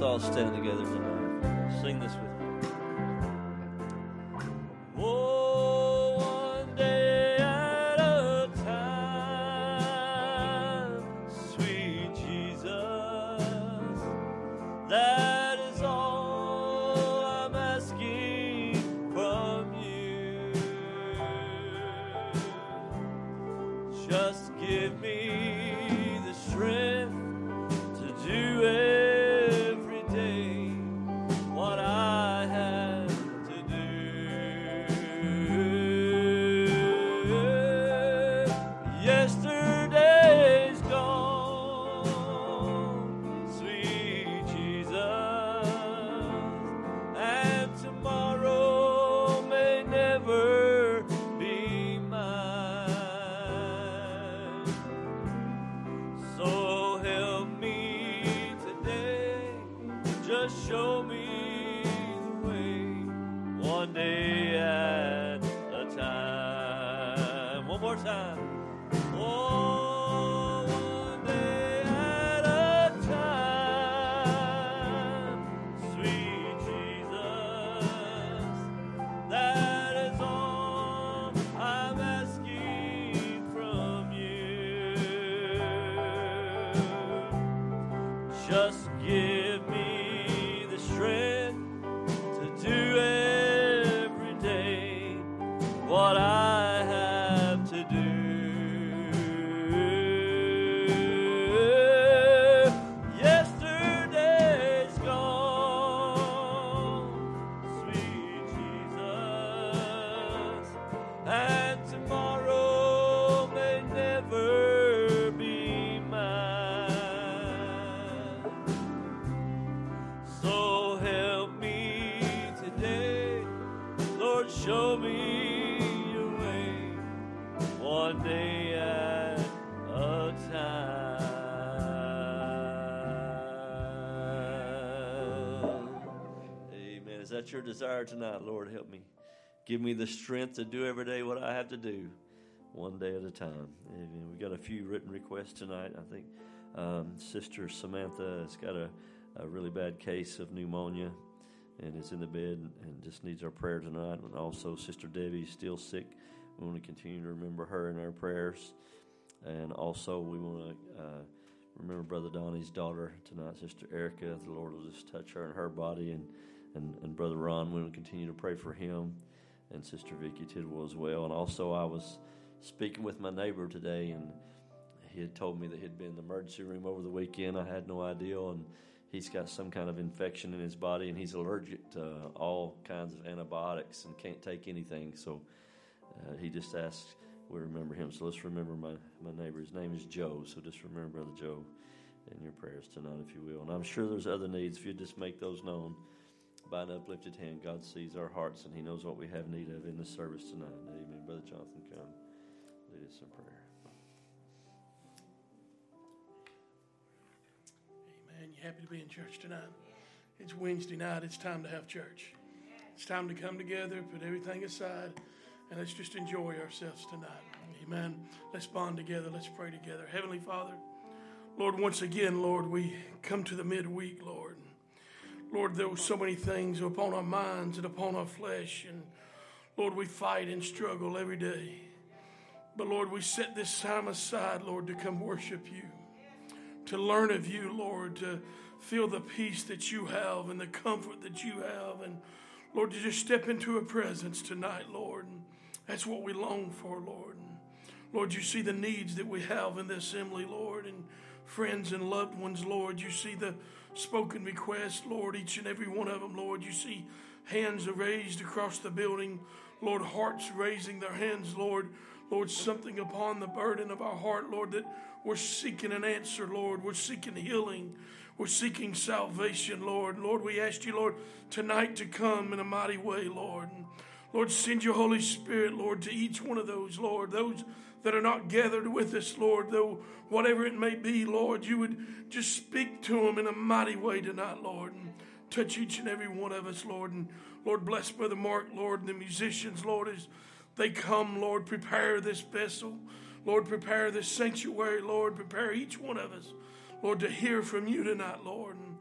Let's all stand together tonight. Sing this with me. Oh, one day desire tonight, Lord? Help me. Give me the strength to do every day what I have to do, one day at a time. Amen. We got a few written requests tonight. I think um, Sister Samantha has got a, a really bad case of pneumonia and is in the bed and just needs our prayer tonight. And also, Sister Debbie is still sick. We want to continue to remember her in our prayers. And also, we want to uh, remember Brother Donnie's daughter tonight, Sister Erica. The Lord will just touch her and her body. And, and, and Brother Ron, we to continue to pray for him. And Sister Vicky Tidwell as well. And also, I was speaking with my neighbor today, and he had told me that he'd been in the emergency room over the weekend. I had no idea. And he's got some kind of infection in his body and he's allergic to all kinds of antibiotics and can't take anything. So uh, he just asked we remember him. So let's remember my, my neighbor. His name is Joe. So just remember Brother Joe in your prayers tonight, if you will. And I'm sure there's other needs. If you just make those known by an uplifted hand, God sees our hearts and He knows what we have need of in the service tonight. Amen. Brother Jonathan, come lead us in prayer. Amen. You happy to be in church tonight? It's Wednesday night. It's time to have church. It's time to come together, put everything aside, and let's just enjoy ourselves tonight. Amen. Let's bond together. Let's pray together. Heavenly Father, Lord, once again, Lord, we come to the midweek, Lord. Lord, there were so many things upon our minds and upon our flesh, and Lord, we fight and struggle every day. But Lord, we set this time aside, Lord, to come worship you to learn of you, Lord, to feel the peace that you have and the comfort that you have. And Lord, to just step into a presence tonight, Lord. And that's what we long for, Lord. And Lord, you see the needs that we have in the assembly, Lord, and friends and loved ones, Lord. You see the spoken requests, Lord, each and every one of them, Lord. You see hands are raised across the building, Lord, hearts raising their hands, Lord. Lord, something upon the burden of our heart, Lord, that we're seeking an answer, Lord. We're seeking healing. We're seeking salvation, Lord. Lord, we ask you, Lord, tonight to come in a mighty way, Lord. Lord, send your Holy Spirit, Lord, to each one of those, Lord, those that are not gathered with us, Lord, though whatever it may be, Lord, you would just speak to them in a mighty way tonight, Lord, and touch each and every one of us, Lord. And Lord, bless Brother Mark, Lord, and the musicians, Lord, as they come, Lord, prepare this vessel. Lord, prepare this sanctuary, Lord. Prepare each one of us, Lord, to hear from you tonight, Lord. And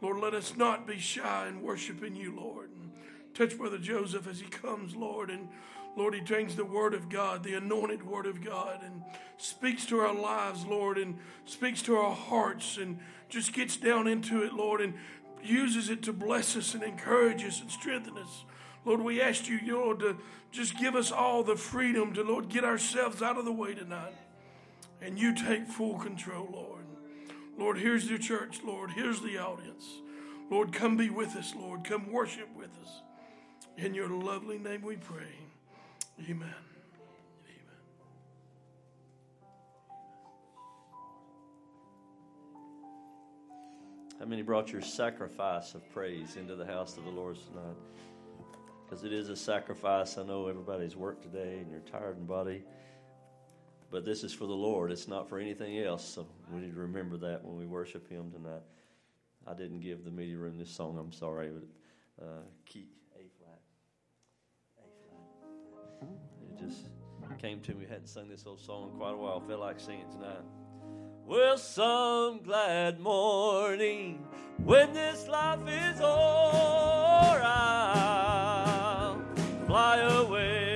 Lord, let us not be shy in worshiping you, Lord. And touch Brother Joseph as he comes, Lord, and Lord, he brings the word of God, the anointed word of God, and speaks to our lives, Lord, and speaks to our hearts, and just gets down into it, Lord, and uses it to bless us and encourage us and strengthen us. Lord, we ask you, Lord, to just give us all the freedom to, Lord, get ourselves out of the way tonight. And you take full control, Lord. Lord, here's the church, Lord. Here's the audience. Lord, come be with us, Lord. Come worship with us. In your lovely name we pray. Amen. Amen. How many brought your sacrifice of praise into the house of the Lord tonight? Because it is a sacrifice. I know everybody's worked today and you're tired in body. But this is for the Lord. It's not for anything else. So we need to remember that when we worship Him tonight. I didn't give the media room this song. I'm sorry. But, uh, key just came to me. We Hadn't sung this old song in quite a while. Felt like singing tonight. Well, some glad morning when this life is o'er, I'll fly away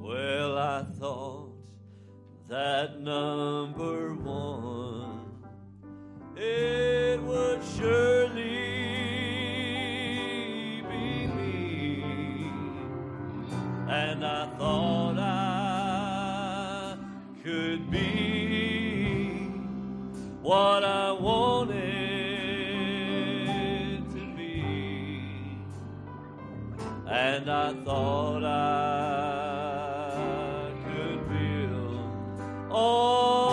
Well, I thought that number one, it would surely be me. And I thought I could be what I wanted. and I thought I could build. Oh.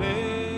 live.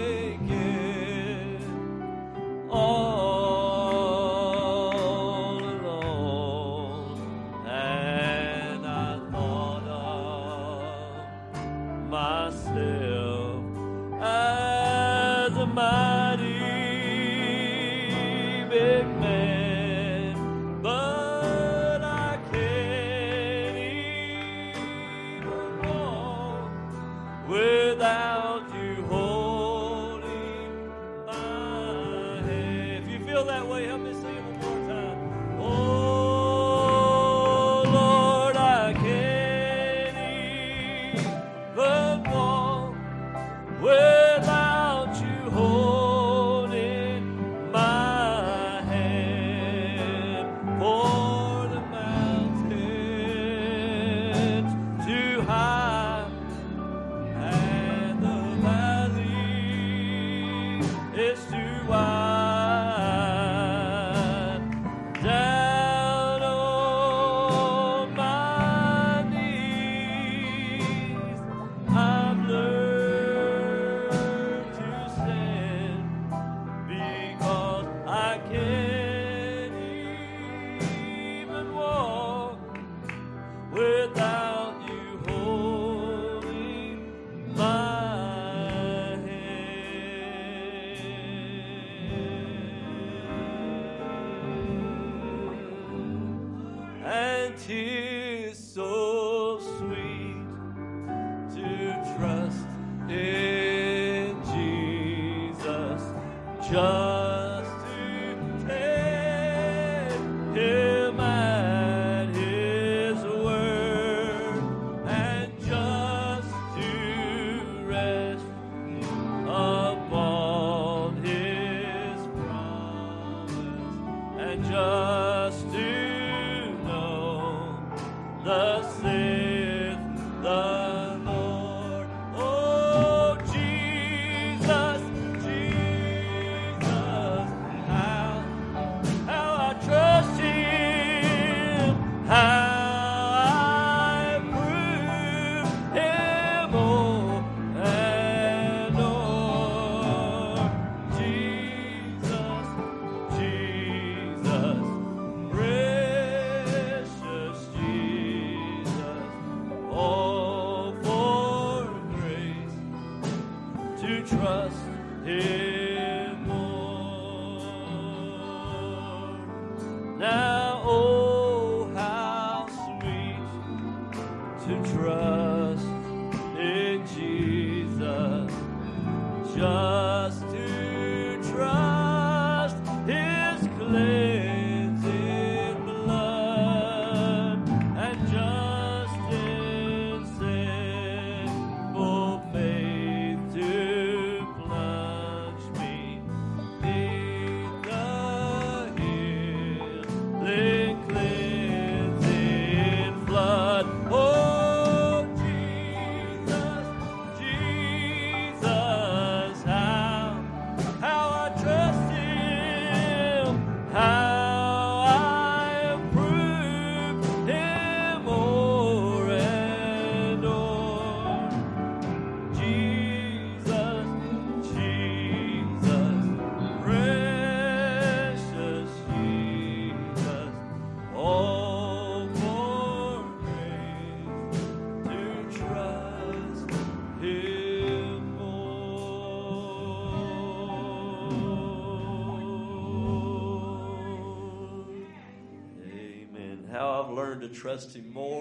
Trust Him more.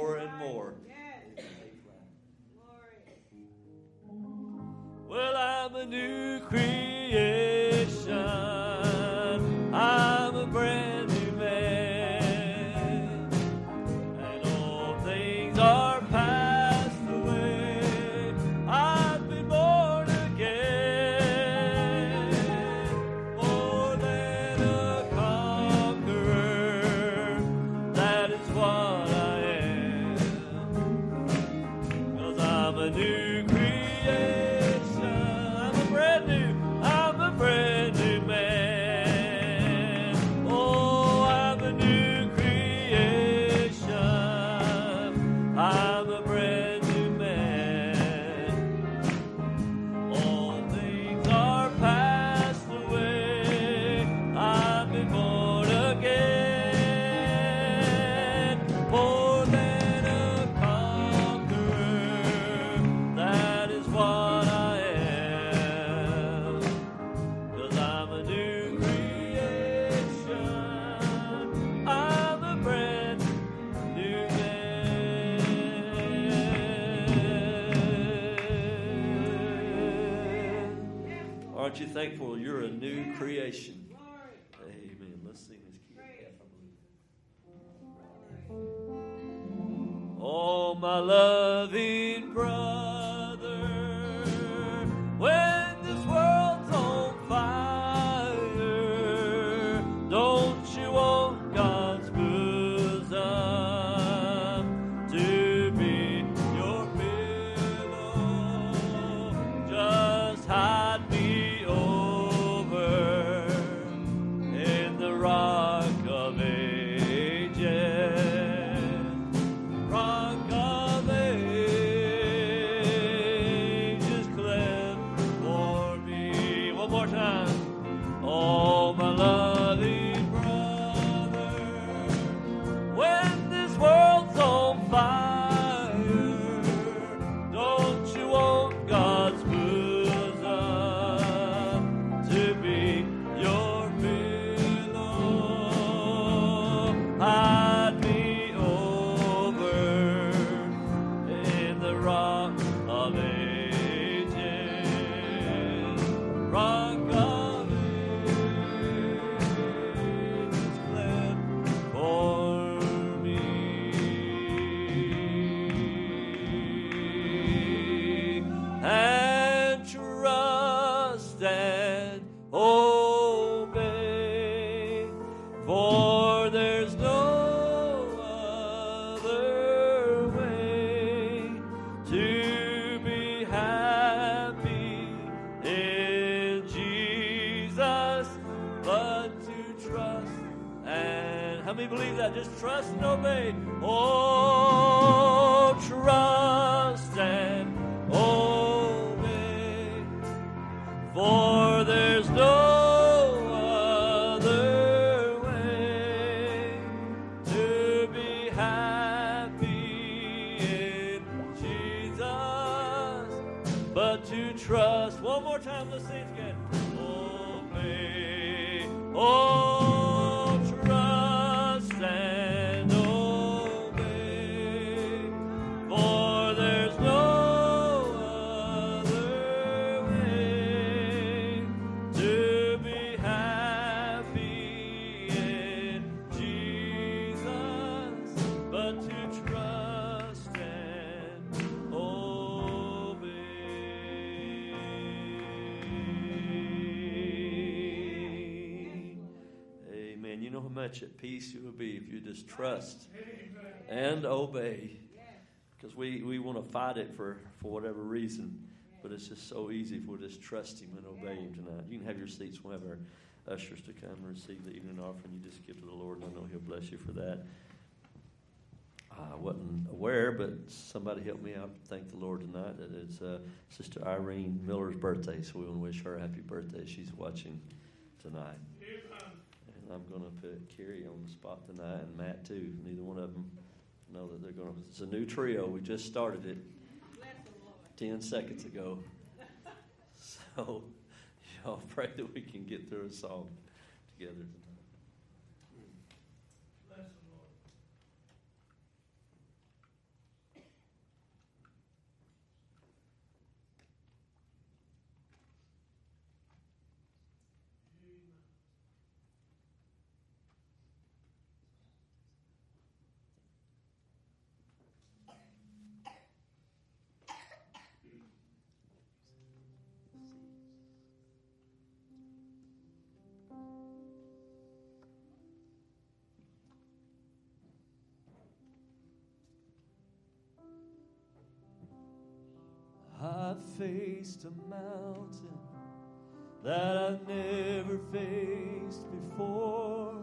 Oh, my loving brother, much at peace you will be if you just trust and obey. Because we, we want to fight it for, for whatever reason. But it's just so easy if we'll just trust Him and obey Him tonight. You can have your seats. Our ushers to come and receive the evening offering. You just give to the Lord, and I know He'll bless you for that. I wasn't aware, but somebody helped me out. Thank the Lord tonight that it's uh, Sister Irene Miller's birthday, so we want to wish her a happy birthday. She's watching tonight. I'm going to put Carrie on the spot tonight and Matt too. Neither one of them know that they're going to. It's a new trio. We just started it 10 seconds ago. So y'all pray that we can get through a song together faced a mountain that I've never faced before.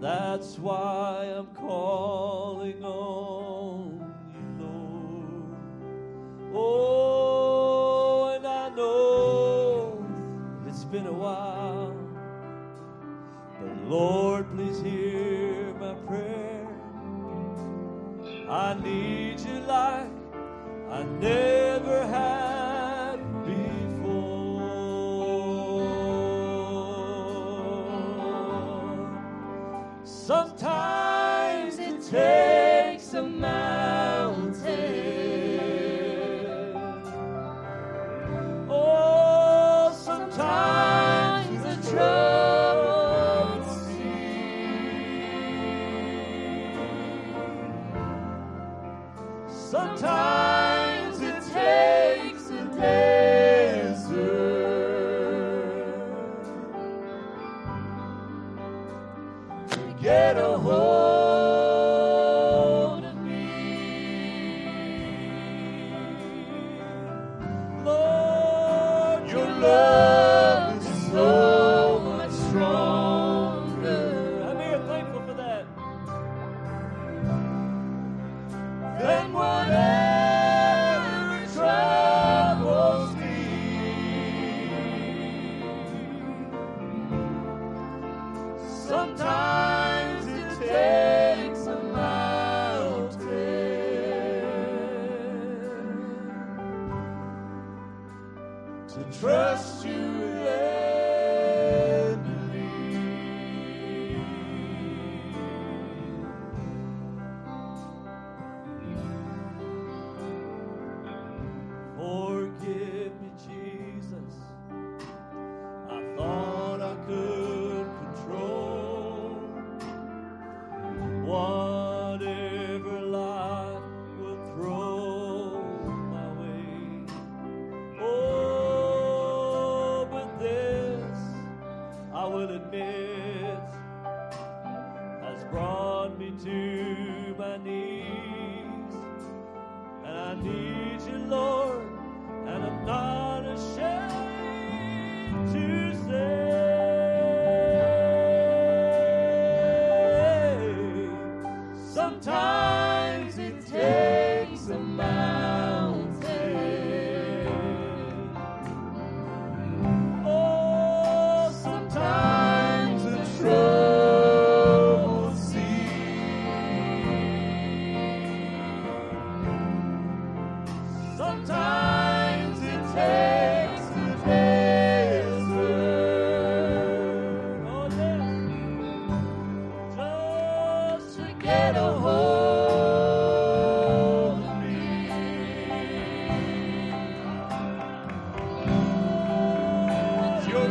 That's why I'm calling on you, Lord. Oh, and I know it's been a while, but Lord, please hear my prayer. I need you like I never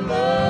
Love.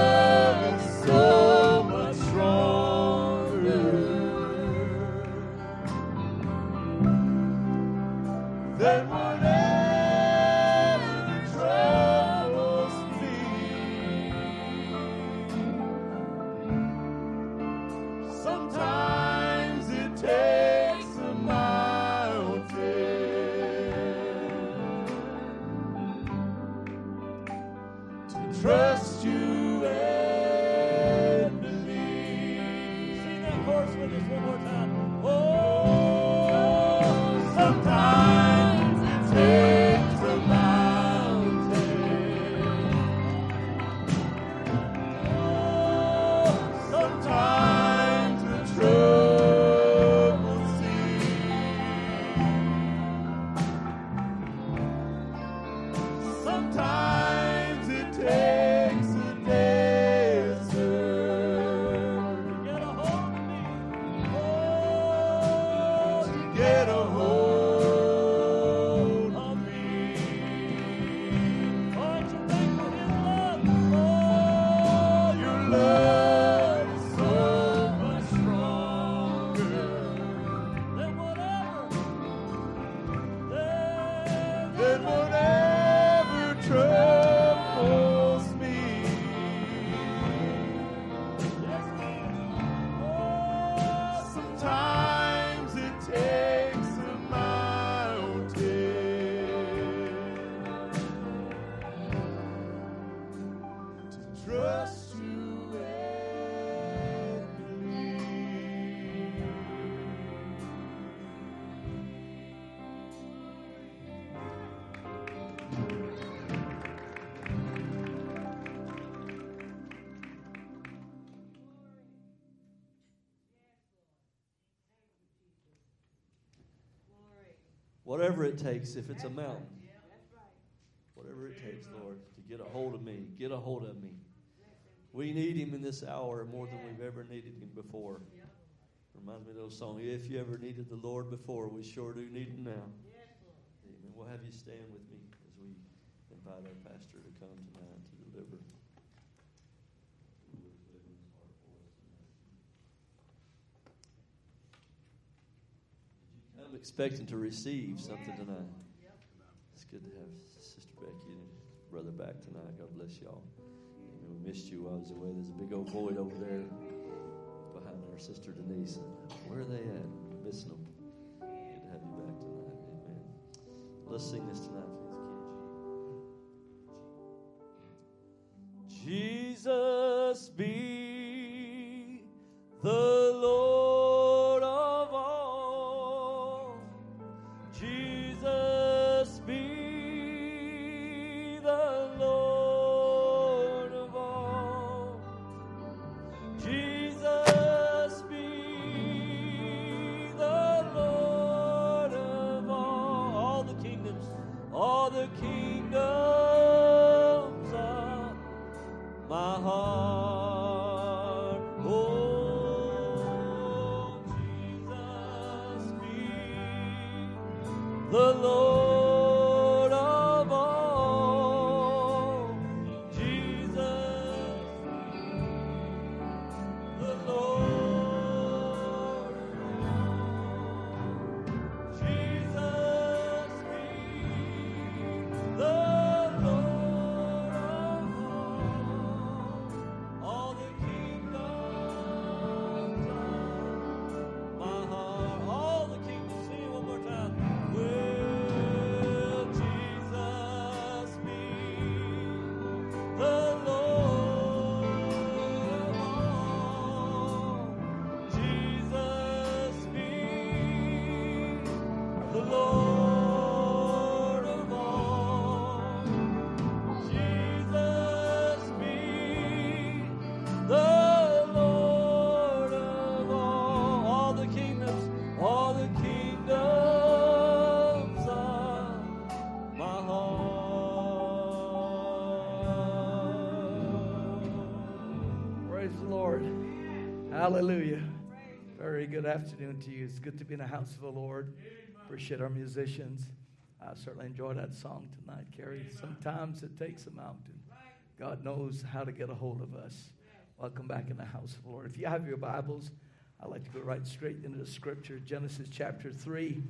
Whatever it takes, if it's a mountain. Whatever it takes, Lord, to get a hold of me. Get a hold of me. We need him in this hour more than we've ever needed him before. Reminds me of those song, If you ever needed the Lord before, we sure do need him now. Amen. We'll have you stand with me as we invite our pastor to come tonight to deliver. I'm expecting to receive something tonight. It's good to have Sister Becky and Brother back tonight. God bless y'all. Amen. We missed you while I was away. There's a big old void over there behind our sister Denise. Where are they at? We're missing them. Good to have you back tonight. Amen. Let's sing this tonight, please. Jesus be the afternoon to you. It's good to be in the house of the Lord. Appreciate our musicians. I certainly enjoyed that song tonight, Carrie. Sometimes it takes a mountain God knows how to get a hold of us. Welcome back in the house of the Lord. If you have your Bibles, I'd like to go right straight into the scripture, Genesis chapter 3.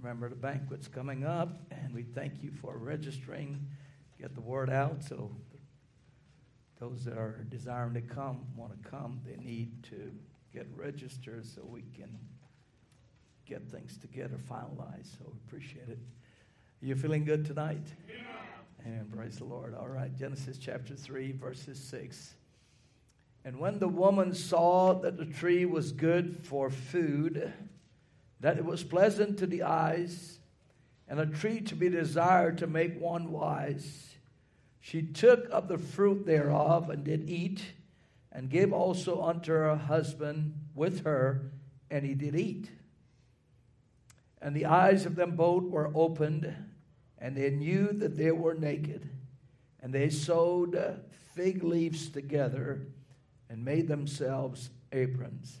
Remember, the banquet's coming up, and we thank you for registering. Get the word out so those that are desiring to come, want to come, they need to get registered so we can get things together, finalized. So we appreciate it. Are you feeling good tonight? Yeah. And praise the Lord. All right, Genesis chapter 3, verses 6. And when the woman saw that the tree was good for food, that it was pleasant to the eyes, and a tree to be desired to make one wise, she took of the fruit thereof and did eat, and gave also unto her husband with her, and he did eat. And the eyes of them both were opened, and they knew that they were naked. And they sewed fig leaves together and made themselves aprons.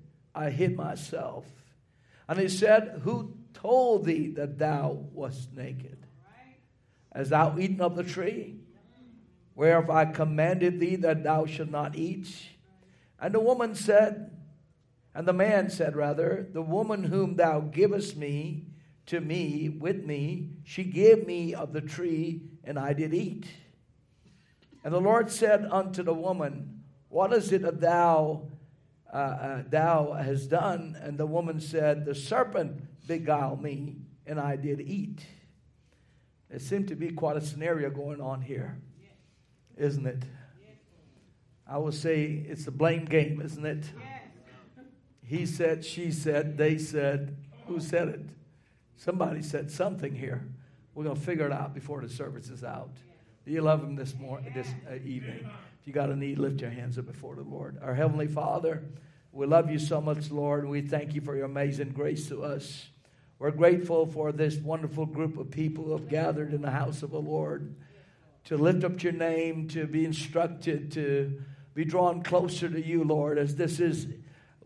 I hid myself. And he said, Who told thee that thou wast naked? Hast thou eaten of the tree? Whereof I commanded thee that thou should not eat? And the woman said, and the man said, rather, The woman whom thou givest me to me with me, she gave me of the tree, and I did eat. And the Lord said unto the woman, What is it that thou uh, uh, thou hast done. And the woman said, The serpent beguiled me, and I did eat. There seemed to be quite a scenario going on here, isn't it? I would say it's a blame game, isn't it? He said, she said, they said. Who said it? Somebody said something here. We're going to figure it out before the service is out. Do you love him this morning, this uh, evening? If you got a need, lift your hands up before the Lord. Our Heavenly Father, we love you so much, Lord. and We thank you for your amazing grace to us. We're grateful for this wonderful group of people who have gathered in the house of the Lord to lift up your name, to be instructed, to be drawn closer to you, Lord, as this is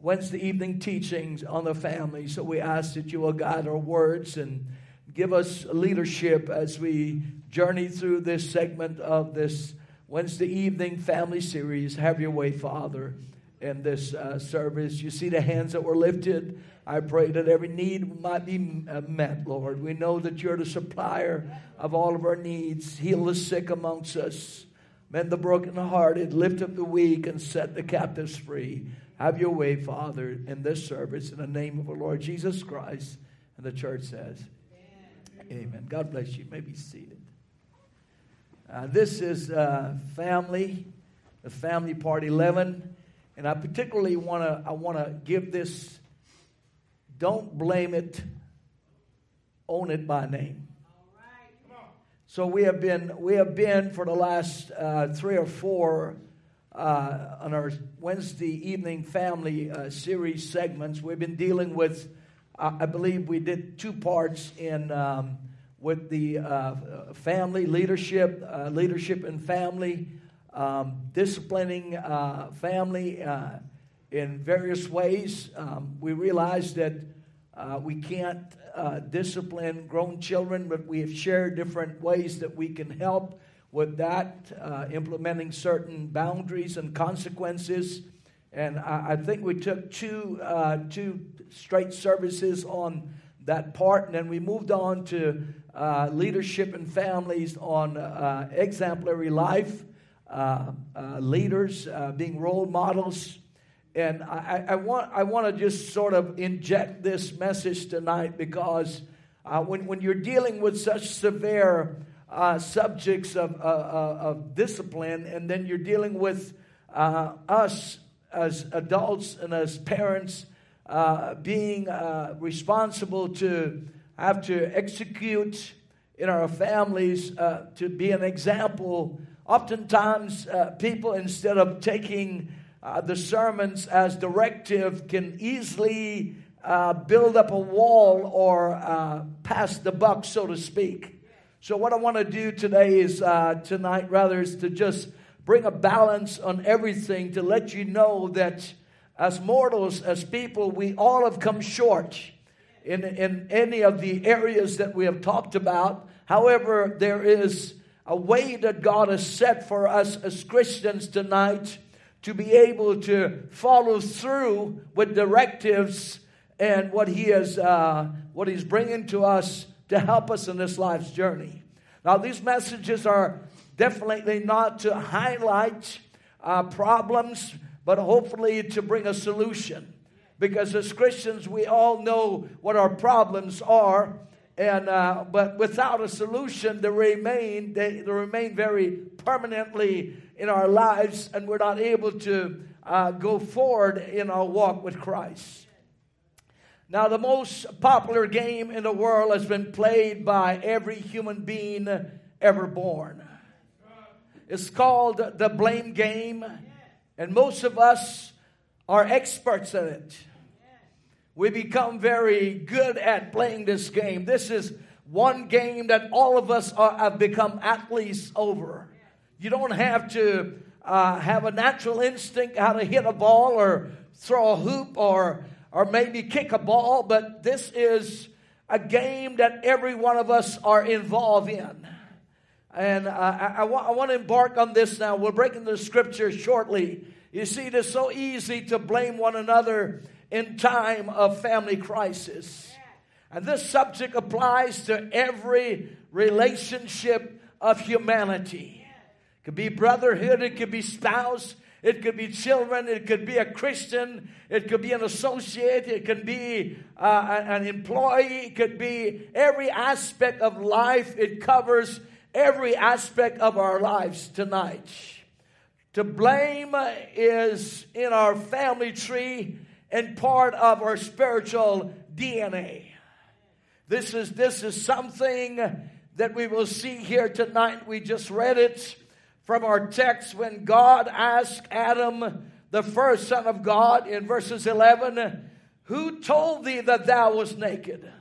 Wednesday evening teachings on the family. So we ask that you will guide our words and give us leadership as we journey through this segment of this Wednesday evening family series. Have your way, Father, in this uh, service. You see the hands that were lifted. I pray that every need might be uh, met, Lord. We know that you're the supplier of all of our needs. Heal the sick amongst us. Mend the brokenhearted. Lift up the weak and set the captives free. Have your way, Father, in this service in the name of the Lord Jesus Christ. And the church says, Amen. Amen. God bless you. you may be seated. Uh, this is uh, family, the family part 11. And I particularly want to I want to give this don't blame it, own it by name. So we have been we have been for the last uh, three or four uh, on our Wednesday evening family uh, series segments. We've been dealing with I believe we did two parts in um, with the uh, family leadership, uh, leadership and family, um, disciplining uh, family uh, in various ways. Um, we realize that uh, we can't uh, discipline grown children, but we have shared different ways that we can help with that, implementing certain boundaries and consequences. And I, I think we took two, two straight services on that part, and then we moved on to uh, leadership and families on uh, exemplary life, uh, uh leaders being role models. And I, I want, I want to just sort of inject this message tonight because when, when you're dealing with such severe subjects of, of discipline, and then you're dealing with us as adults and as parents uh, being uh, responsible to have to execute in our families uh, to be an example. Oftentimes, uh, people, instead of taking uh, the sermons as directive, can easily uh, build up a wall or pass the buck, so to speak. So, what I want to do today is tonight, rather, is to just bring a balance on everything to let you know that as mortals, as people, we all have come short in, in any of the areas that we have talked about. However, there is a way that God has set for us as Christians tonight to be able to follow through with directives and what He is, uh, what He's bringing to us to help us in this life's journey. Now, these messages are definitely not to highlight uh, problems, but hopefully to bring a solution. Because as Christians, we all know what our problems are, and uh, but without a solution, they remain they, they, remain very permanently in our lives, and we're not able to uh, go forward in our walk with Christ. Now, the most popular game in the world has been played by every human being ever born. It's called the blame game, and most of us are experts in it. We become very good at playing this game. This is one game that all of us are, have become athletes over. You don't have to uh, have a natural instinct how to hit a ball or throw a hoop or, or maybe kick a ball, but this is a game that every one of us are involved in. And uh, I, want to embark on this now. We'll break into the scripture shortly. You see, it is so easy to blame one another in time of family crisis. And this subject applies to every relationship of humanity. It could be brotherhood, it could be spouse, it could be children, it could be a Christian, it could be an associate, it could be uh, an employee, it could be every aspect of life. It covers every aspect of our lives tonight. To blame is in our family tree and part of our spiritual DNA. This is, this is something that we will see here tonight. We just read it from our text when God asked Adam, the first son of God, in verses 11, Who told thee that thou was naked?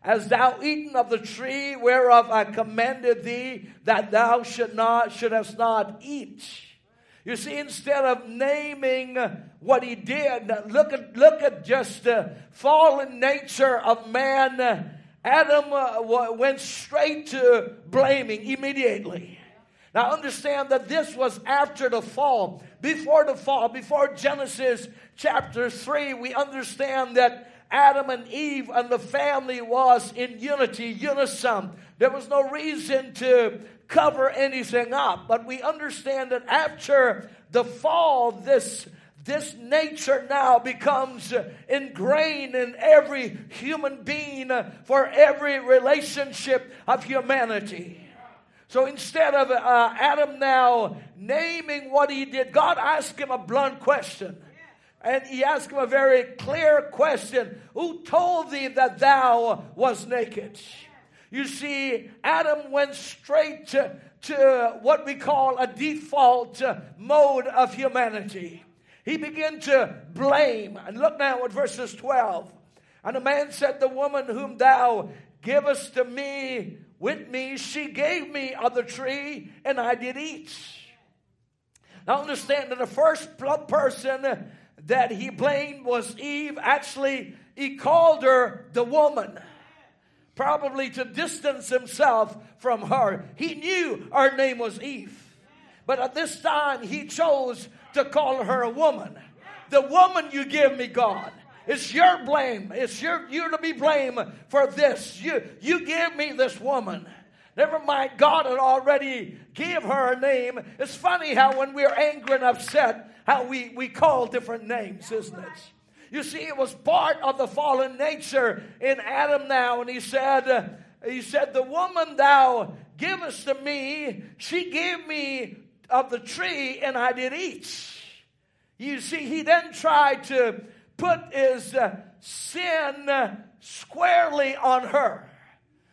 Hast thou eaten of the tree whereof I commanded thee that thou should not shouldst not eat? You see, instead of naming what he did, look at look at just the fallen nature of man. Adam uh, went straight to blaming immediately. Now understand that this was after the fall. Before the fall, before Genesis chapter 3, we understand that Adam and Eve and the family was in unity, unison. There was no reason to cover anything up. But we understand that after the fall, this this nature now becomes ingrained in every human being for every relationship of humanity. So instead of uh, Adam now naming what he did, God asked him a blunt question. And he asked him a very clear question Who told thee that thou was naked? You see, Adam went straight to, to what we call a default mode of humanity. He began to blame. And look now at verses 12. And the man said, The woman whom thou givest to me with me, she gave me of the tree, and I did eat. Now understand that the first person that he blamed was Eve. Actually, he called her the woman, probably to distance himself from her. He knew her name was Eve. But at this time, he chose to call her a woman. The woman you give me, God. It's your blame. It's your you to be blamed for this. You you give me this woman. Never mind, God had already gave her a name. It's funny how when we're angry and upset, how we, we call different names, isn't it? You see, it was part of the fallen nature in Adam now, and he said, he said, The woman thou givest to me, she gave me of the tree, and I did eat. You see, he then tried to put his uh, sin uh, squarely on her.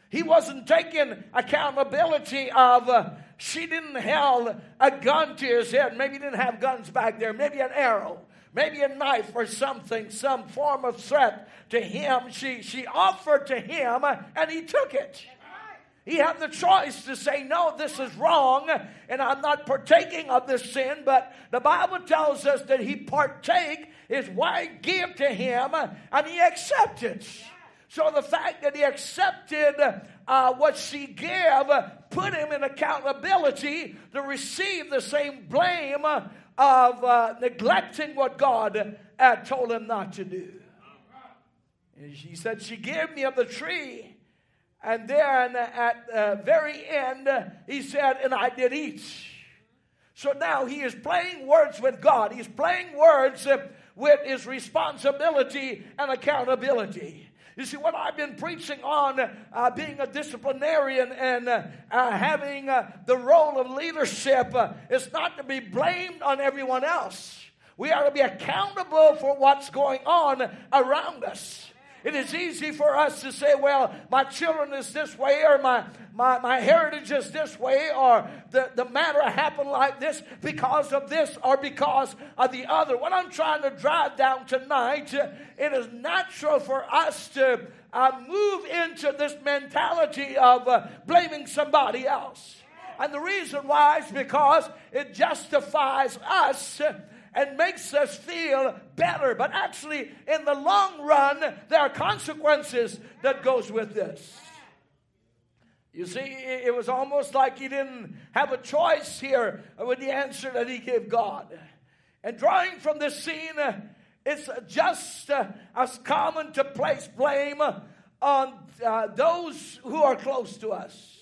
He wasn't taking accountability of uh, she didn't held a gun to his head. Maybe he didn't have guns back there. Maybe an arrow. Maybe a knife or something, some form of threat to him. She, she offered to him and he took it. He had the choice to say, No, this is wrong, and I'm not partaking of this sin. But the Bible tells us that he partake, his wife gave to him, and he accepted. So the fact that he accepted uh, what she gave put him in accountability to receive the same blame of uh, neglecting what God had told him not to do. And she said, She gave me of the tree. And then at the very end, he said, And I did eat. So now he is playing words with God. He's playing words with his responsibility and accountability. You see, what I've been preaching on uh, being a disciplinarian and uh, uh, having uh, the role of leadership uh, is not to be blamed on everyone else. We are to be accountable for what's going on around us. It is easy for us to say, well, my children is this way, or my, my, my heritage is this way, or the, the matter happened like this because of this or because of the other. What I'm trying to drive down tonight, it is natural for us to uh, move into this mentality of uh, blaming somebody else. And the reason why is because it justifies us and makes us feel better. But actually, in the long run, there are consequences that goes with this. You see, it was almost like he didn't have a choice here with the answer that he gave God. And drawing from this scene, it's just uh, as common to place blame on uh, those who are close to us.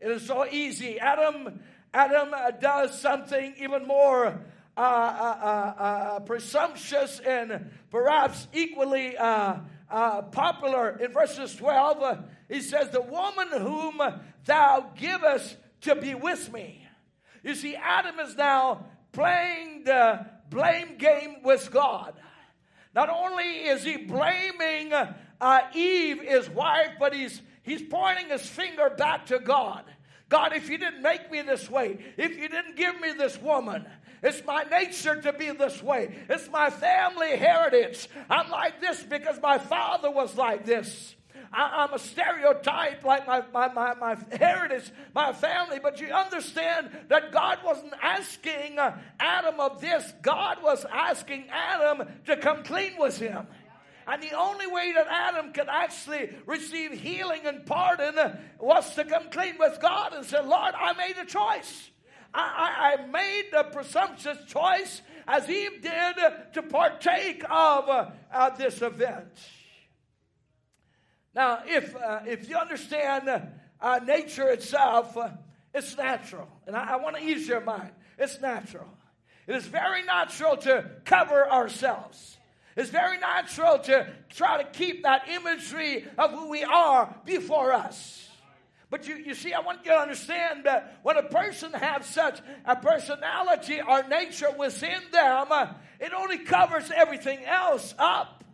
It is so easy. Adam, Adam uh, does something even more uh, uh, uh, presumptuous and perhaps equally popular. In verses 12, he says, The woman whom thou givest to be with me. You see, Adam is now playing the blame game with God. Not only is he blaming uh, Eve, his wife, but he's, he's pointing his finger back to God. God, if you didn't make me this way, if you didn't give me this woman, it's my nature to be this way. It's my family heritage. I'm like this because my father was like this. I, am a stereotype like my, my, my, my, heritage, my family, but you understand that God wasn't asking uh, Adam of this. God was asking Adam to come clean with him. And the only way that Adam could actually receive healing and pardon was to come clean with God and say, Lord, I made a choice. I, I, made the presumptuous choice, as Eve did, to partake of uh, uh, this event. Now, if, uh, if you understand uh, nature itself, uh, it's natural. And I, I want to ease your mind. It's natural. It is very natural to cover ourselves. It's very natural to try to keep that imagery of who we are before us. But you, you see, I want you to understand that when a person has such a personality or nature within them, it only covers everything else up.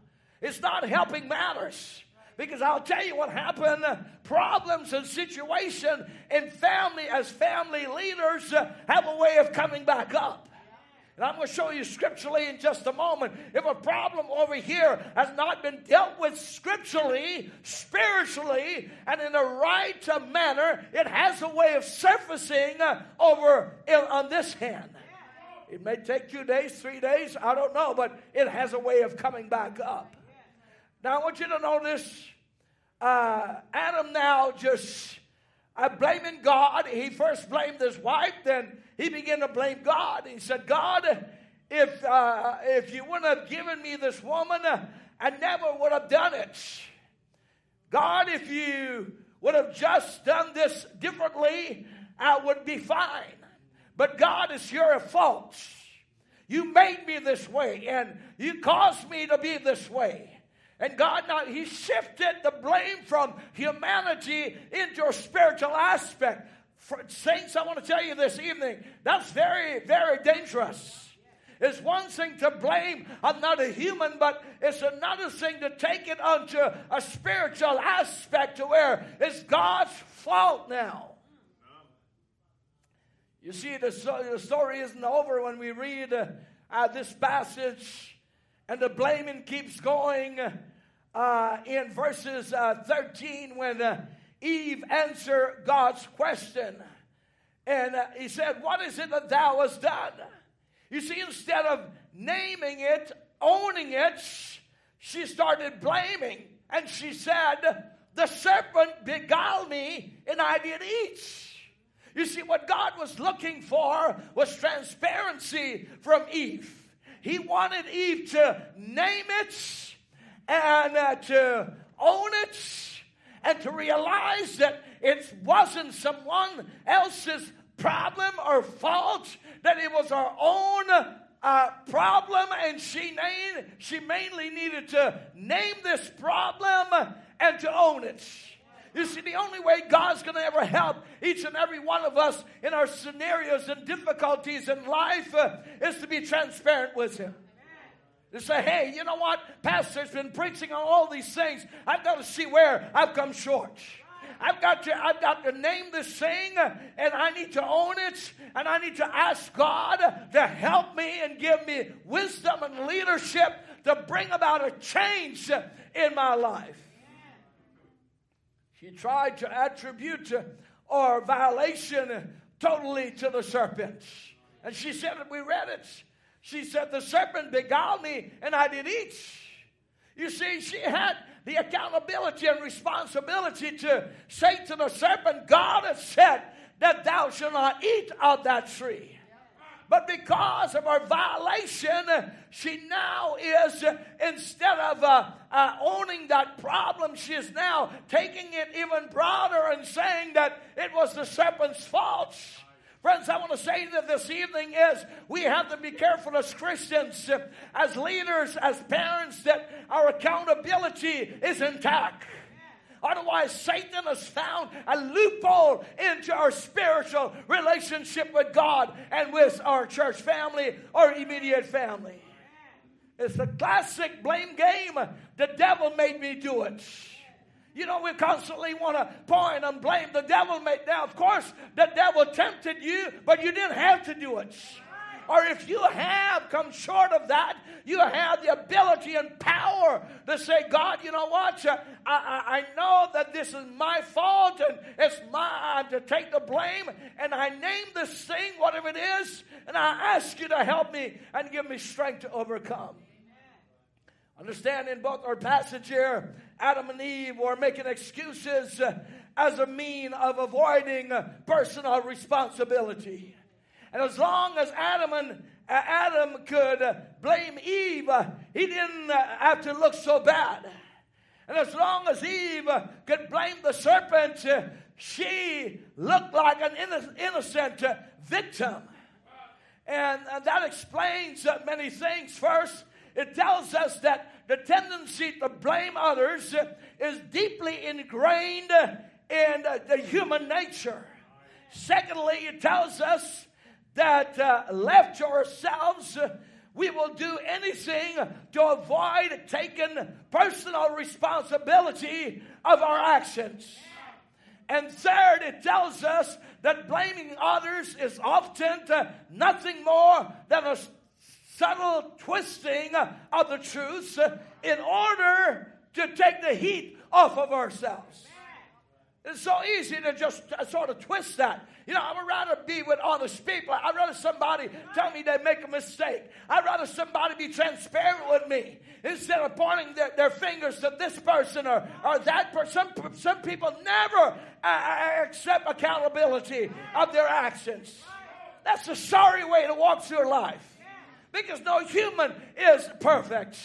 It's not helping matters. Because I'll tell you what happened problems and situation in family as family leaders have a way of coming back up. And I'm going to show you scripturally in just a moment. If a problem over here has not been dealt with scripturally, spiritually, and in the right manner, it has a way of surfacing uh, over on this hand. It may take two days, three days, I don't know, but it has a way of coming back up. Now, I want you to notice uh, Adam now just uh, blaming God. He first blamed his wife, then he began to blame God. He said, God, if, uh, if you wouldn't have given me this woman, I never would have done it. God, if you would have just done this differently, I would be fine. But God, it's your fault. You made me this way, and you caused me to be this way. And God now, He shifted the blame from humanity into a spiritual aspect. Saints, I want to tell you this evening that's very, very dangerous. It's one thing to blame another human, but it's another thing to take it onto a spiritual aspect to where it's God's fault now. You see, the, the story isn't over when we read uh, uh, this passage, and the blaming keeps going uh, in verses uh, 13 when uh, Eve answered God's question. And uh, he said, What is it that thou hast done? You see, instead of naming it, owning it, she started blaming. And she said, The serpent beguiled me, and I did eat. You see, what God was looking for was transparency from Eve. He wanted Eve to name it and uh, to own it and to realize that it wasn't someone else's problem or fault, that it was our own uh, problem, and she, named, she mainly needed to name this problem and to own it. You see, the only way God's going to ever help each and every one of us in our scenarios and difficulties in life uh, is to be transparent with Him. To say, hey, you know what? Pastor's been preaching on all these things. I've got to see where I've come short. I've got to, I've got to name this thing and I need to own it and I need to ask God to help me and give me wisdom and leadership to bring about a change in my life. She tried to attribute our violation totally to the serpent. And she said, we read it. She said, The serpent beguiled me and I did eat. You see, she had the accountability and responsibility to say to the serpent, God has said that thou shalt not eat of that tree. But because of her violation, she now is, instead of uh, uh, owning that problem, she is now taking it even broader and saying that it was the serpent's fault. Friends, I want to say that this evening is we have to be careful as Christians, as leaders, as parents, that our accountability is intact. Otherwise, Satan has found a loophole into our spiritual relationship with God and with our church family or immediate family. It's a classic blame game. The devil made me do it. You know, we constantly want to point and blame the devil. Now, of course, the devil tempted you, but you didn't have to do it. Or if you have come short of that, you have the ability and power to say, God, you know what? Uh, I, I, I know that this is my fault and it's mine to take the blame. And I name this thing, whatever it is, and I ask you to help me and give me strength to overcome. Understand in both our passage here, Adam and Eve were making excuses uh, as a mean of avoiding uh, personal responsibility. And as long as Adam and uh, Adam could uh, blame Eve, uh, he didn't uh, have to look so bad. And as long as Eve could blame the serpent, she looked like an innocent victim. And that explains many things. First, it tells us that the tendency to blame others is deeply ingrained in the human nature. Secondly, it tells us that uh, left to ourselves, we will do anything to avoid taking personal responsibility of our actions. And third, it tells us that blaming others is often uh, nothing more than a subtle twisting of the truths in order to take the heat off of ourselves. It's so easy to just sort of twist that. You know, I would rather be with honest people. I'd rather somebody tell me they make a mistake. I'd rather somebody be transparent with me instead of pointing their, their fingers to this person or, or that person. Some, some people never uh, uh, accept accountability of their actions. That's a sorry way to walk through life because no human is perfect.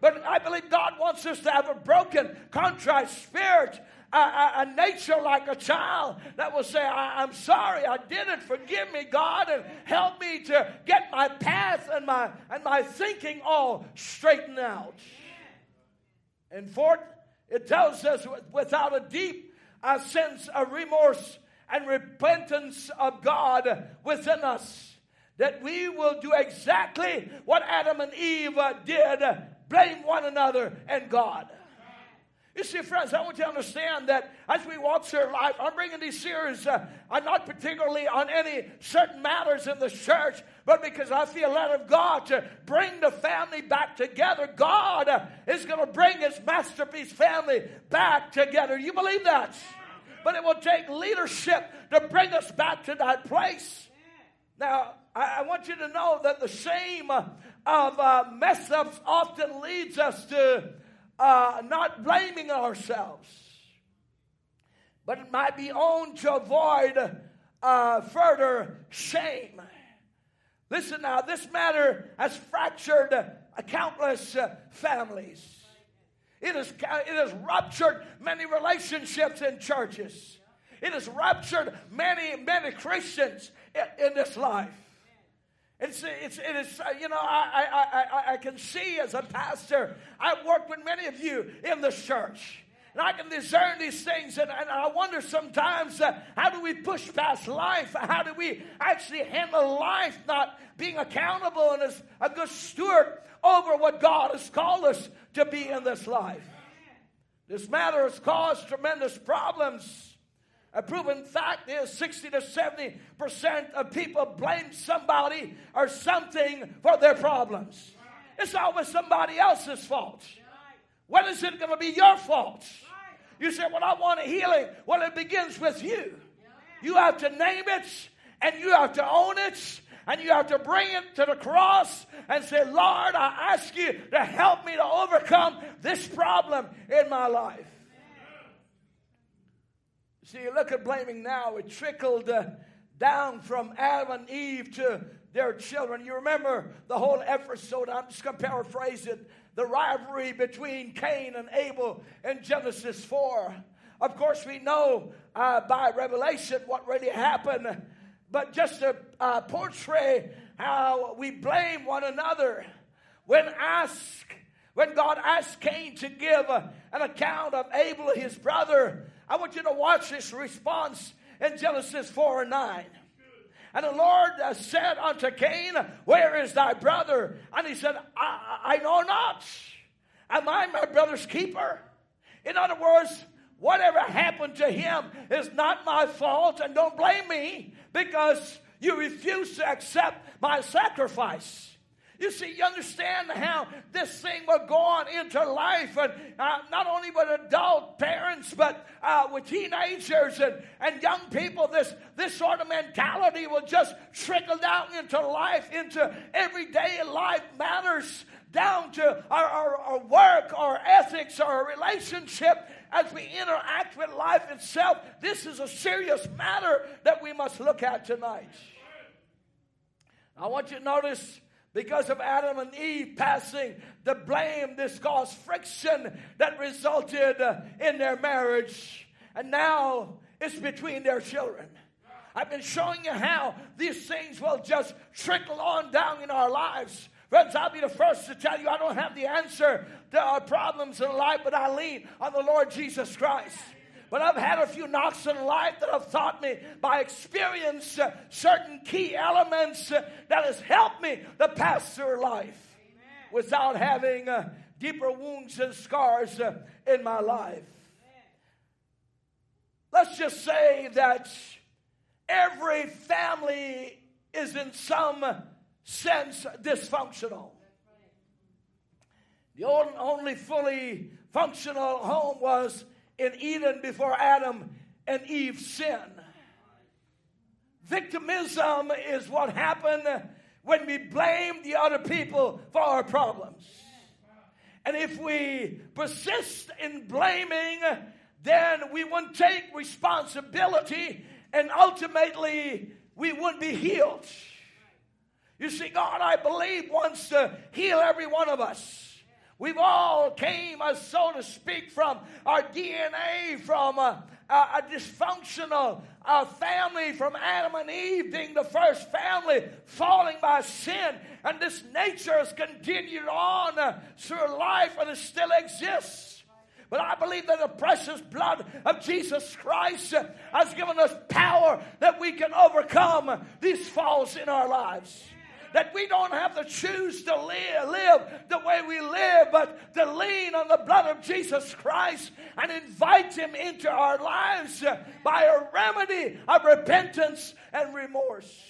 But I believe God wants us to have a broken, contrite spirit, a, a, a nature like a child that will say, I, am sorry, I did it. Forgive me, God, and help me to get my path and my, and my thinking all straightened out. And fourth, it tells us without a deep a sense of remorse and repentance of God within us that we will do exactly what Adam and Eve uh, did blame one another and God. You see, friends, I want you to understand that as we walk through life, I'm bringing these series, uh, I'm not particularly on any certain matters in the church, but because I feel led of God to bring the family back together. God uh, is going to bring His masterpiece family back together. You believe that? But it will take leadership to bring us back to that place. Now, I, want you to know that the shame of uh, mess ups often leads us to uh, not blaming ourselves, but it might be owned to avoid uh, further shame. Listen now, this matter has fractured countless uh, families. It has, it has ruptured many relationships in churches. It has ruptured many, many Christians in, in this life. It's, it's, it is, uh, you know, I, I, I, I can see as a pastor, I've worked with many of you in the church. And I can discern these things, and, and I wonder sometimes uh, how do we push past life? How do we actually handle life not being accountable and as a good steward over what God has called us to be in this life? This matter has caused tremendous problems a proven fact is 60 to 70 percent of people blame somebody or something for their problems. It's always somebody else's fault. When is it going to be your fault? You say, Well, I want a healing. Well, it begins with you. You have to name it and you have to own it and you have to bring it to the cross and say, Lord, I ask you to help me to overcome this problem in my life. See, you look at blaming now, it trickled uh, down from Adam and Eve to their children. You remember the whole episode, I'm just going to paraphrase it the rivalry between Cain and Abel in Genesis 4. Of course, we know uh, by revelation what really happened, but just to uh, portray how we blame one another when asked when God asked Cain to give an account of Abel, his brother, I want you to watch this response in Genesis 4 and 9. And the Lord uh, said unto Cain, Where is thy brother? And he said, I, I know not. Am I my brother's keeper? In other words, whatever happened to him is not my fault, and don't blame me because you refuse to accept my sacrifice. You see, you understand how this thing will go on into life, and uh, not only with adult parents, but uh, with teenagers and, and young people. This, this sort of mentality will just trickle down into life, into everyday life matters, down to our, our, our work, our ethics, our relationship as we interact with life itself. This is a serious matter that we must look at tonight. I want you to notice because of Adam and Eve passing the blame, this caused friction that resulted uh, in their marriage. And now it's between their children. I've been showing you how these things will just trickle on down in our lives. Friends, I'll be the first to tell you I don't have the answer to our problems in life, but I lean on the Lord Jesus Christ. But I've had a few knocks in life that have taught me by experience uh, certain key elements uh, that has helped me to pass through life Amen. without having uh, deeper wounds and scars uh, in my life. Amen. Let's just say that every family is in some sense dysfunctional. The only fully functional home was in Eden before Adam and Eve sinned. Victimism is what happened when we blame the other people for our problems. And if we persist in blaming, then we won't take responsibility and ultimately we wouldn't be healed. You see, God, I believe, wants to heal every one of us. We've all came, uh, so to speak, from our DNA, from a, a, a dysfunctional uh, family, from Adam and Eve being the first family, falling by sin. And this nature has continued on uh, through life and it still exists. But I believe that the precious blood of Jesus Christ has given us power that we can overcome these falls in our lives that we don't have to choose to live, live the way we live, but to lean on the blood of Jesus Christ and invite Him into our lives uh, by a remedy of repentance and remorse.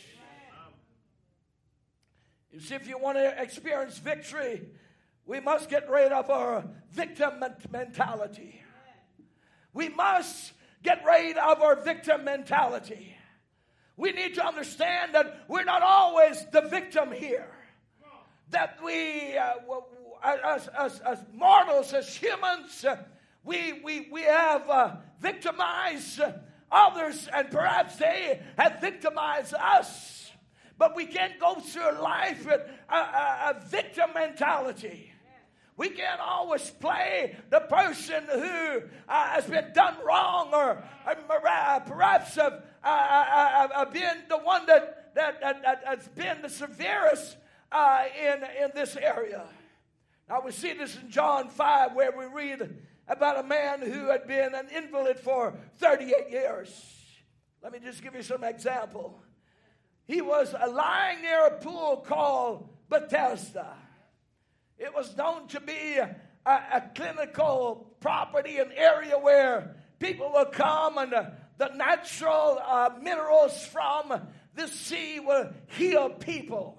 You see, if you want to experience victory, we must get rid of our victim mentality. We must get rid of our victim mentality. We need to understand that we're not always the victim here. That we, uh, as, as, as mortals, as humans, uh, we, we, we have uh, victimized others, and perhaps they have victimized us. But we can't go through life with a, a, a victim mentality. We can't always play the person who uh, has been done wrong or uh, perhaps have uh, uh, been the one that, that, that, that, has been the severest uh, in, in this area. Now we see this in John 5 where we read about a man who had been an invalid for 38 years. Let me just give you some example. He was lying near a pool called Bethesda. It was known to be a, a clinical property, an area where people would come and uh, the natural uh, minerals from the sea will heal people.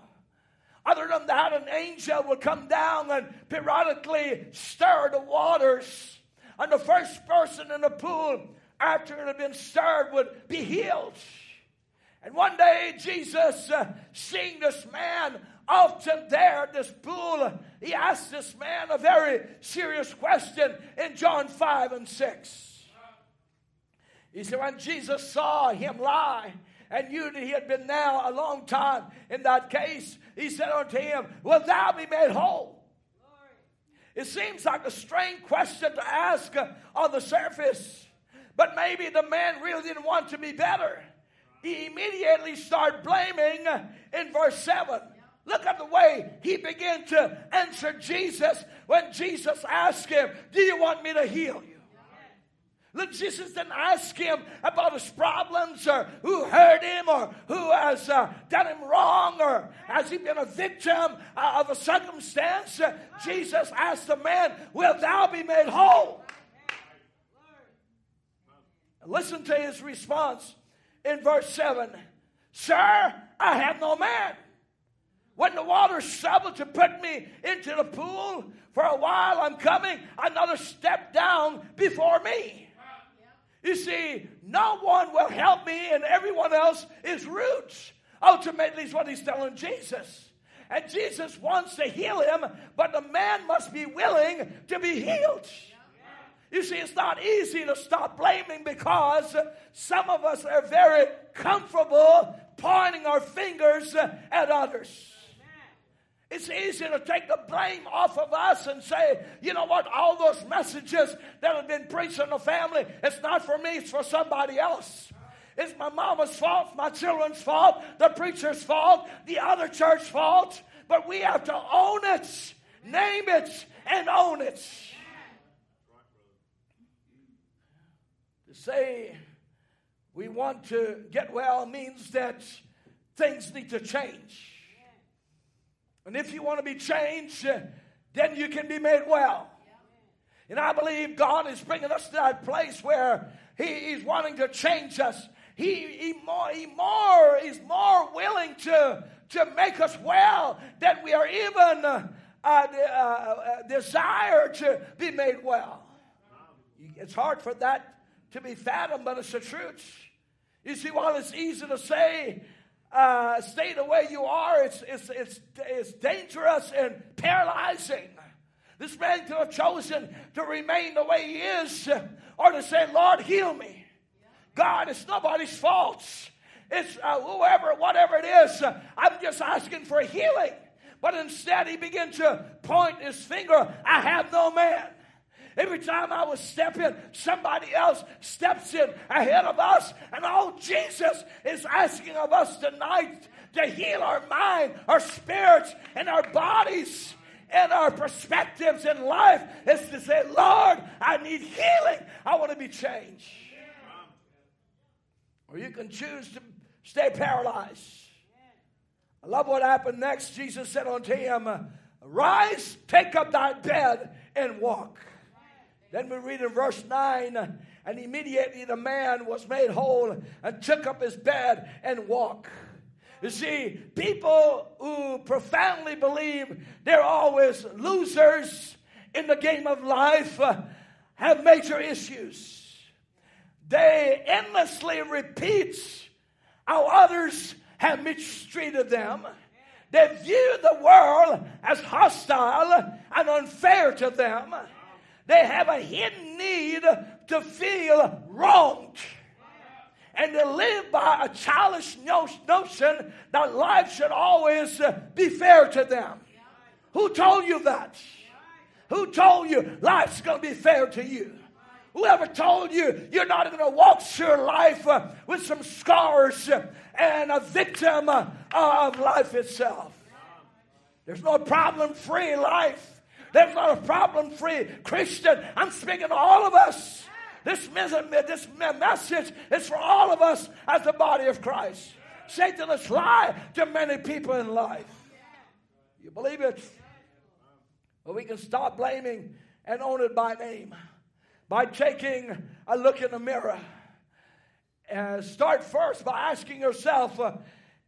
Other than that, an angel would come down and periodically stir the waters. And the first person in the pool, after it had been stirred, would be healed. And one day, Jesus, uh, seeing this man often there at this pool, he asked this man a very serious question in John 5 and 6. He said, when Jesus saw him lie, and knew that he had been now a long time in that case, he said unto him, Will thou be made whole? It seems like a strange question to ask on the surface, but maybe the man really didn't want to be better. He immediately started blaming in verse 7. Look at the way he began to answer Jesus when Jesus asked him, Do you want me to heal you? Look, Jesus didn't ask him about his problems or who hurt him or who has uh, done him wrong or has he been a victim uh, of a circumstance. Uh, Jesus asked the man, Will thou be made whole? Listen to his response in verse 7 Sir, I have no man. When the water struggled to put me into the pool, for a while I'm coming, another step down before me. You see, no one will help me, and everyone else is roots. Ultimately, is what he's telling Jesus. And Jesus wants to heal him, but the man must be willing to be healed. You see, it's not easy to stop blaming because some of us are very comfortable pointing our fingers at others. It's easy to take the blame off of us and say, you know what, all those messages that have been preached in the family, it's not for me, it's for somebody else. It's my mama's fault, my children's fault, the preacher's fault, the other church's fault. But we have to own it, name it, and own it. To say we want to get well means that things need to change. And if you want to be changed, uh, then you can be made well. And I believe God is bringing us to that place where He is wanting to change us. He, he, more, he more is more willing to, to make us well than we are even uh, uh, uh, desire to be made well. It's hard for that to be fathomed, but it's the truth. You see, while it's easy to say, stay the way you are, it's, it's, it's, it's dangerous and paralyzing. This man could have chosen to remain the way he is or to say, Lord, heal me. God, it's nobody's fault. It's uh, whoever, whatever it is. Uh, I'm just asking for healing. But instead, he began to point his finger. I have no man. Every time I was stepping, somebody else steps in ahead of us. And all Jesus is asking of us tonight to heal our mind, our spirits, and our bodies and our perspectives in life is to say, Lord, I need healing. I want to be changed. Or you can choose to stay paralyzed. I love what happened next. Jesus said unto him, Rise, take up thy bed, and walk. Then we read in verse 9, and immediately the man was made whole and took up his bed and walked. You see, people who profoundly believe they're always losers in the game of life uh, have major issues. They endlessly repeat how others have mistreated them. They view the world as hostile and unfair to them. They have a hidden need to feel wronged. And to live by a childish notion that life should always be fair to them. Who told you that? Who told you life's going to be fair to you? Whoever told you you're not going to walk through life uh, with some scars and a victim uh, of life itself? There's no problem free life. There's not a problem free Christian. I'm speaking to all of us. This, message is for all of us as the body of Christ. Satan has lied to many people in life. You believe it? Well, we can stop blaming and own it by name by taking a look in the mirror. Uh, start first by asking yourself, uh,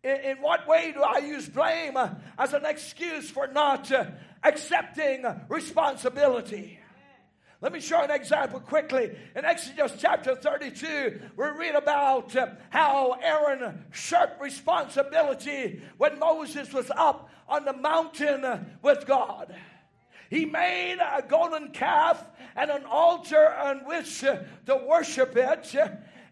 in, in, what way do I use blame uh, as an excuse for not uh, accepting responsibility? Let me show an example quickly. In Exodus chapter 32, we read about uh, how Aaron shirked responsibility when Moses was up on the mountain with God. He made a golden calf and an altar on which to worship it.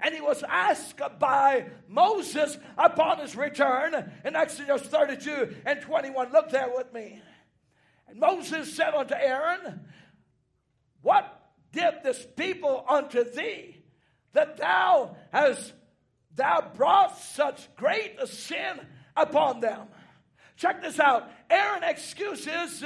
And he was asked by Moses upon his return in Exodus 32 and 21. Look there with me. And Moses said unto Aaron, What did this people unto thee that thou hast thou brought such great a sin upon them? Check this out. Aaron excuses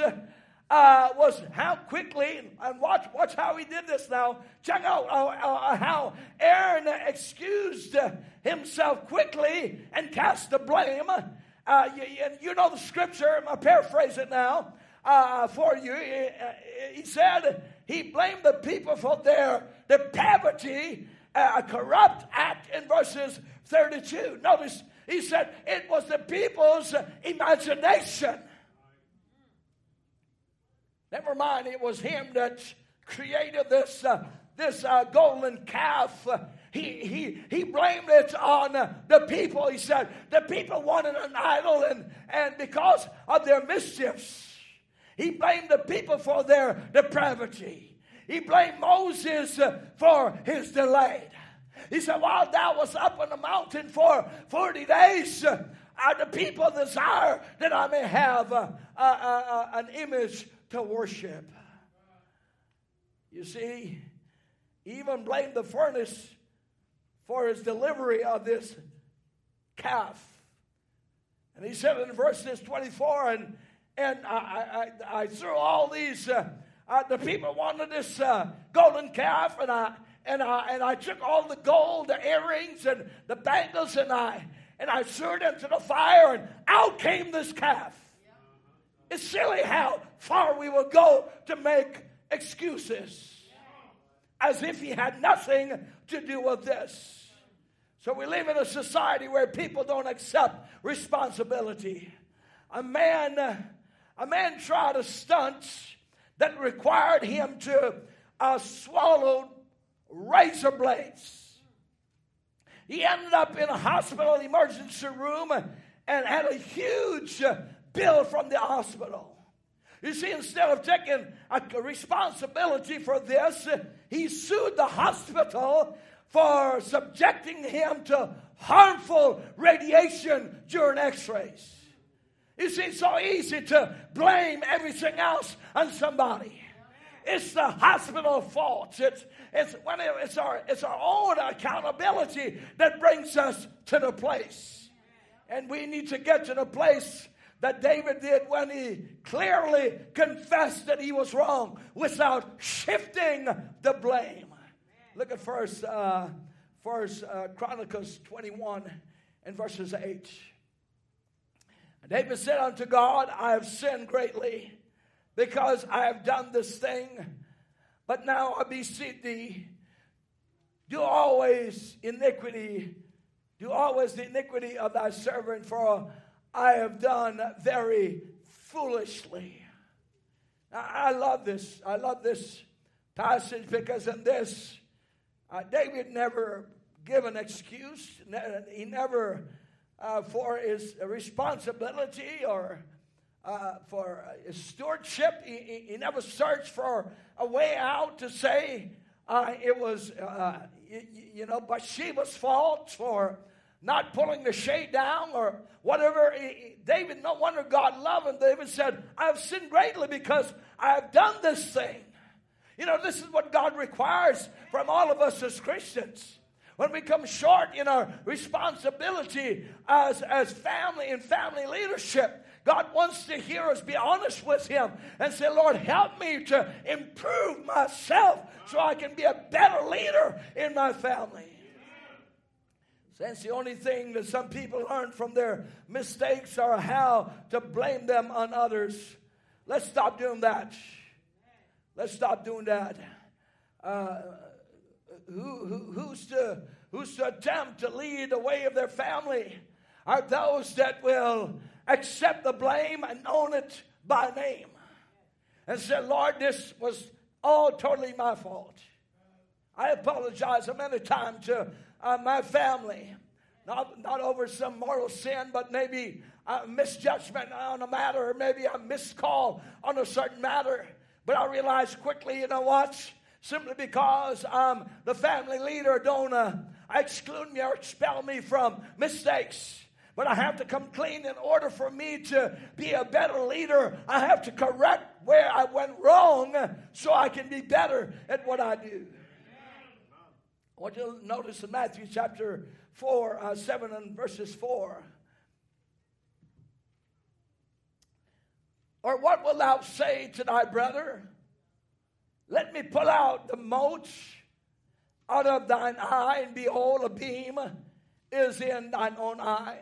uh, was how quickly, and watch, watch how he did this now. Check out uh, uh, how Aaron excused himself quickly and cast the blame. Uh, you, you, know the scripture, i paraphrase it now uh, for you. He, he, said he blamed the people for their depravity, a corrupt act in verses 32. Notice he said it was the people's imagination Never mind, it was him that created this, uh, this uh, golden calf. he, he, he blamed it on uh, the people. He said the people wanted an idol, and, and because of their mischiefs, he blamed the people for their depravity. He blamed Moses uh, for his delay. He said, While thou was up on the mountain for 40 days, uh, the people desire that I may have uh, uh, an image to worship. You see, he even blamed the furnace for his delivery of this calf. And he said in verses 24, and, and I, I, I threw all these, uh, uh, the people wanted this uh, golden calf, and I, and, I, and I took all the gold, the earrings, and the bangles, and I, and I threw it into the fire, and out came this calf. It's silly how far we will go to make excuses as if he had nothing to do with this. So we live in a society where people don't accept responsibility. A man, a man tried a stunt that required him to uh, swallow razor blades. He ended up in a hospital emergency room and had a huge bill from the hospital. You see, instead of taking a responsibility for this, he sued the hospital for subjecting him to harmful radiation during x rays. You see, it's so easy to blame everything else on somebody. It's the hospital fault. It's, it's, when it, it's, our, it's our own accountability that brings us to the place. And we need to get to the place that David did when he clearly confessed that he was wrong without shifting the blame. Look at first, uh, first uh, Chronicles 21 and verses 8. David said unto God, I have sinned greatly because I have done this thing. But now I beseech thee, do always iniquity, do always the iniquity of thy servant, for I have done very foolishly. I love this. I love this passage because in this, uh, David never gave an excuse. He never, uh, for his responsibility or uh, for his stewardship, he, he, never searched for a way out to say uh, it was, uh, you, you know, Bathsheba's fault for not pulling the shade down or whatever. David, no wonder God loved him. David said, I have sinned greatly because I have done this thing. You know, this is what God requires from all of us as Christians. When we come short in our responsibility as, as family and family leadership, God wants to hear us be honest with Him and say, Lord, help me to improve myself so I can be a better leader in my family. Since the only thing that some people learn from their mistakes are how to blame them on others, let's stop doing that. Let's stop doing that. Uh, who, who, who's, to, who's to attempt to lead the way of their family are those that will accept the blame and own it by name and say, Lord, this was all totally my fault. I apologize many times to uh, my family. Not, not over some moral sin, but maybe a misjudgment on a matter, or maybe a miscall on a certain matter. But I realized quickly, you know what? Simply because I'm the family leader, don't uh, exclude me or expel me from mistakes. But I have to come clean in order for me to be a better leader. I have to correct where I went wrong so I can be better at what I do. I want you to notice in Matthew chapter 4, uh, 7 and verses 4. Or what will thou say to thy brother? Let me pull out the mote out of thine eye, and behold, a beam is in thine own eye.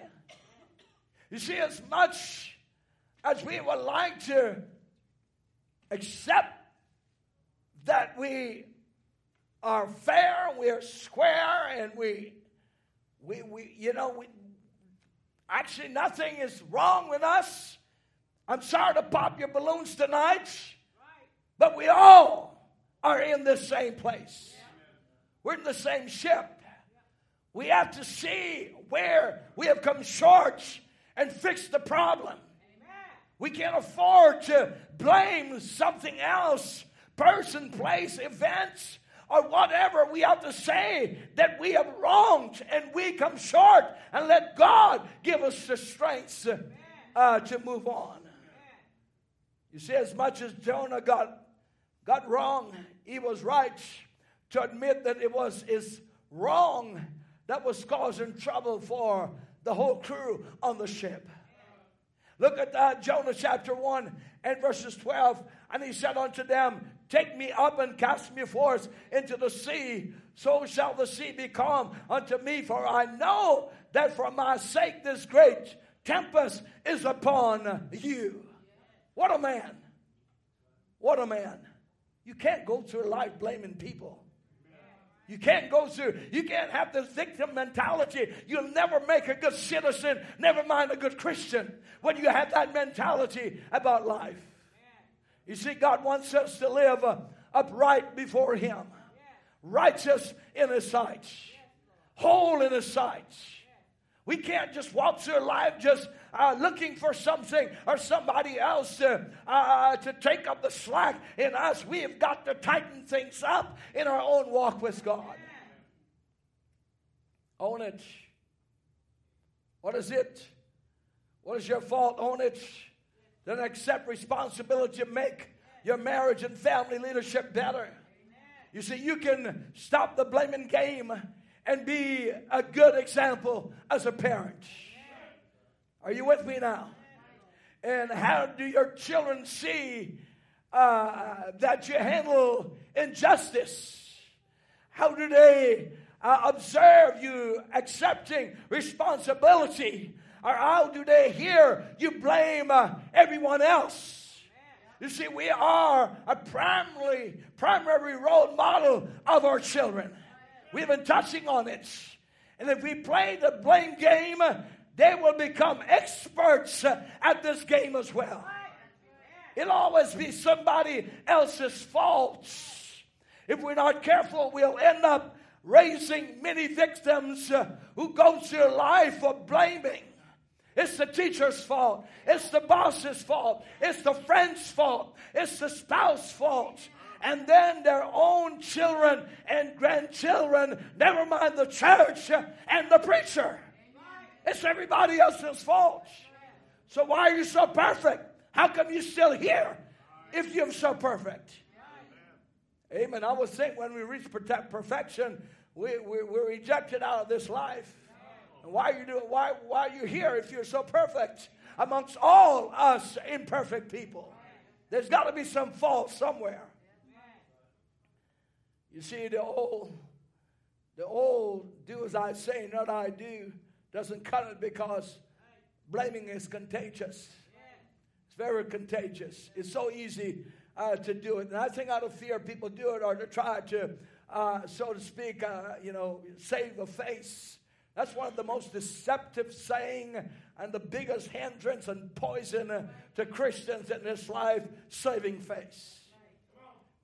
You see, as much as we would like to accept that we are fair, we're square, and we, we, we you know, we, actually nothing is wrong with us. I'm sorry to pop your balloons tonight, but we all are in the same place. We're in the same ship. We have to see where we have come short and fix the problem. We can't afford to blame something else, person, place, events, or whatever, we have to say that we have wronged and we come short and let God give us the strength uh, to move on. You see, as much as Jonah got, got wrong, he was right to admit that it was his wrong that was causing trouble for the whole crew on the ship. Look at that, Jonah chapter 1 and verses 12. And he said unto them, Take me up and cast me forth into the sea, so shall the sea be calm unto me, for I know that for my sake this great tempest is upon you. What a man! What a man. You can't go through life blaming people. You can't go through, you can't have this victim mentality. You'll never make a good citizen, never mind a good Christian, when you have that mentality about life. You see, God wants us to live uh, upright before Him, righteous in His sight, whole in His sight. We can't just walk through life just uh, looking for something or somebody else to, uh, to take up the slack in us. We have got to tighten things up in our own walk with God. Own it. What is it? What is your fault? Own it. Then accept responsibility to make your marriage and family leadership better. You see, you can stop the blaming game and be a good example as a parent. Are you with me now? And how do your children see uh, that you handle injustice? How do they uh, observe you accepting responsibility? Or how do they hear you blame uh, everyone else? You see, we are a primary, primary role model of our children. We've been touching on it. And if we play the blame game, they will become experts at this game as well. It'll always be somebody else's fault. If we're not careful, we'll end up raising many victims uh, who go through life for blaming. It's the teacher's fault. It's the boss's fault. It's the friend's fault. It's the spouse's fault. And then their own children and grandchildren, never mind the church and the preacher. It's everybody else's fault. So why are you so perfect? How come you're still here if you're so perfect? Amen. I was saying when we reach perfection, we, we, we're rejected out of this life. And why are you doing? Why, why are you here if you're so perfect amongst all us imperfect people? There's got to be some fault somewhere. You see, the old, the old do as I say, not I do, doesn't cut it because blaming is contagious. It's very contagious. It's so easy uh, to do it. And I think out of fear, people do it or to try to, uh, so to speak, uh, you know, save a face. That's one of the most deceptive saying and the biggest hindrance and poison to Christians in this life, saving face.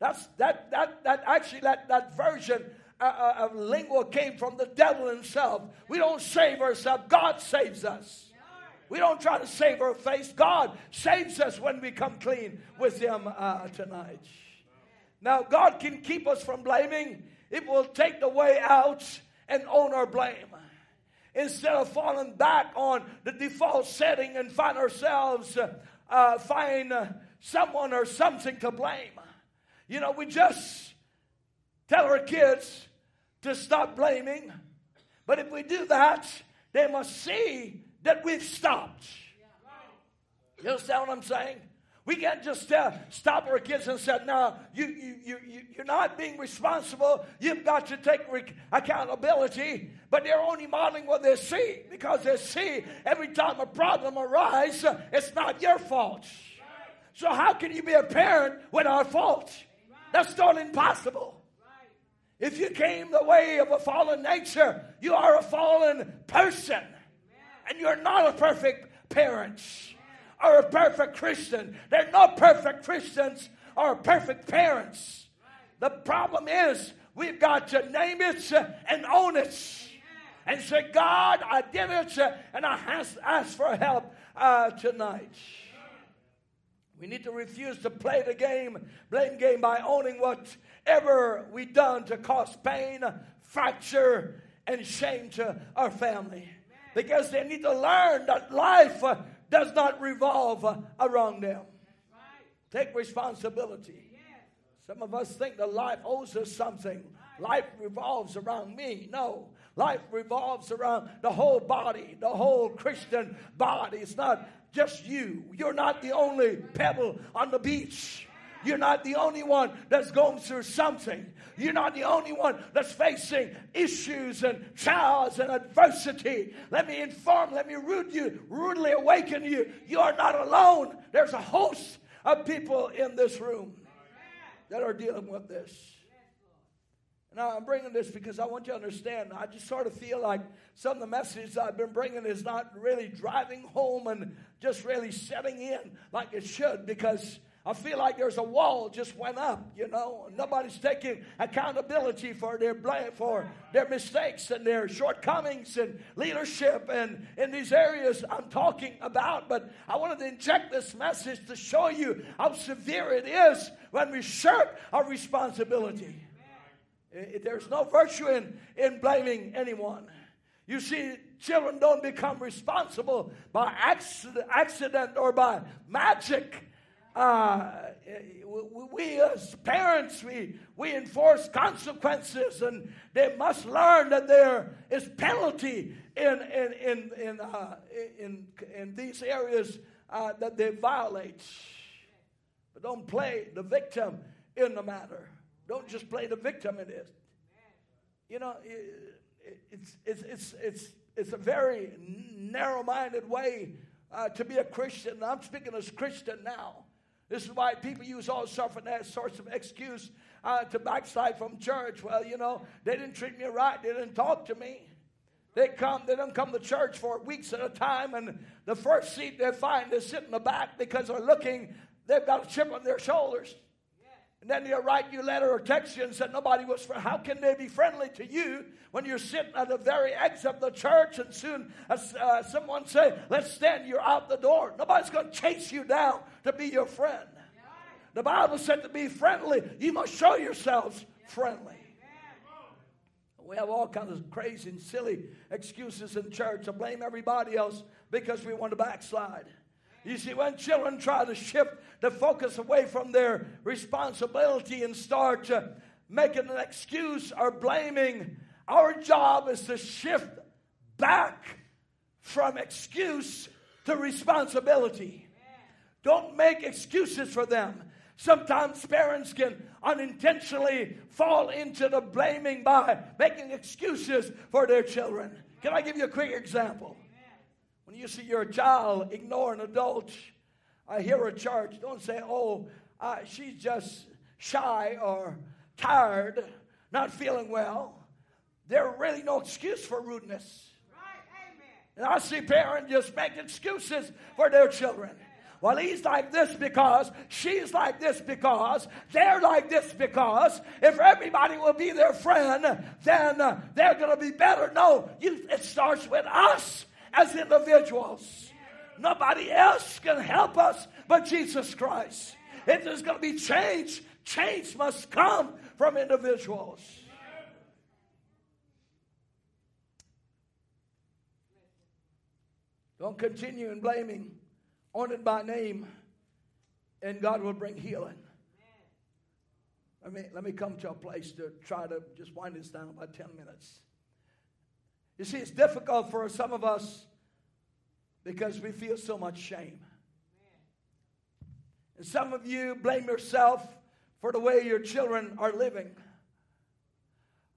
That's that that that actually that that version uh, uh, came from the devil himself. We don't save ourselves; God saves us. We don't try to save our face. God saves us when we come clean with Him uh, tonight. Now, God can keep us from blaming. It will take the way out and own our blame instead of falling back on the default setting and find ourselves uh, uh, find uh, someone or something to blame. You know, we just tell our kids to stop blaming, but if we do that, they must see that we've stopped. You understand what I'm saying? We can't just uh, stop our kids and say, no, you, you, you, you're not being responsible. You've got to take accountability. But they're only modeling what they see because they see every time a problem arises, it's not your fault. So, how can you be a parent without fault? That's not impossible. If you came the way of a fallen nature, you are a fallen person. And you're not a perfect parent or a perfect Christian. They're not perfect Christians or perfect parents. The problem is we've got to name it and own it. And say, God, I did it and I ask for help uh, tonight. We need to refuse to play the game, blame game by owning whatever we done to cause pain, fracture, and shame to our family. Because they need to learn that life does not revolve around them. Take responsibility. Some of us think that life owes us something. Life revolves around me. No. Life revolves around the whole body, the whole Christian body. It's not just you. You're not the only pebble on the beach. You're not the only one that's going through something. You're not the only one that's facing issues and trials and adversity. Let me inform, let me rude you, rudely awaken you. You are not alone. There's a host of people in this room that are dealing with this. Now, I'm bringing this because I want you to understand. I just sort of feel like some of the messages I've been bringing is not really driving home and just really setting in like it should because I feel like there's a wall just went up, you know. Nobody's taking accountability for their blame, for their mistakes and their shortcomings and leadership and in these areas I'm talking about. But I wanted to inject this message to show you how severe it is when we shirk our responsibility. There's no virtue in, in blaming anyone. You see, children don't become responsible by accident, accident or by magic uh, we as parents, we, we enforce consequences, and they must learn that there is penalty in, in, in, in, uh, in, in these areas uh, that they violate. But don't play the victim in the matter. Don't just play the victim in it. You know, it's, it's, it's, it's, it's a very narrow minded way uh, to be a Christian. I'm speaking as Christian now. This is why people use all suffering as sorts of excuse uh, to backslide from church. Well, you know, they didn't treat me right. They didn't talk to me. They come, they don't come to church for weeks at a time, and the first seat they find is sitting in the back because they're looking, they've got a chip on their shoulders. And then they'll write you a letter or text you and say nobody was how can they be friendly to you when you're sitting at the very exit of the church and soon as uh, someone say let's stand you're out the door. Nobody's going to chase you down to be your friend. The bible said to be friendly you must show yourselves friendly. We have all kinds of crazy and silly excuses in church to blame everybody else because we want to backslide. You see, when children try to shift the focus away from their responsibility and start uh, making an excuse or blaming, our job is to shift back from excuse to responsibility. Don't make excuses for them. Sometimes parents can unintentionally fall into the blaming by making excuses for their children. Can I give you a quick example? When you see your child ignore an adult, I hear a church, don't say, oh, uh, she's just shy or tired, not feeling well. There's really no excuse for rudeness. And I see parents just make excuses for their children. Well, he's like this because, she's like this because, they're like this because. If everybody will be their friend, then uh, they're going to be better. No, you, it starts with us as individuals. Nobody else can help us but Jesus Christ. If there's going to be change, change must come from individuals. Don't continue in blaming on it by name, and God will bring healing. Let me, let me come to a place to try to just wind this down about 10 minutes. You see, it's difficult for some of us because we feel so much shame. And some of you blame yourself for the way your children are living.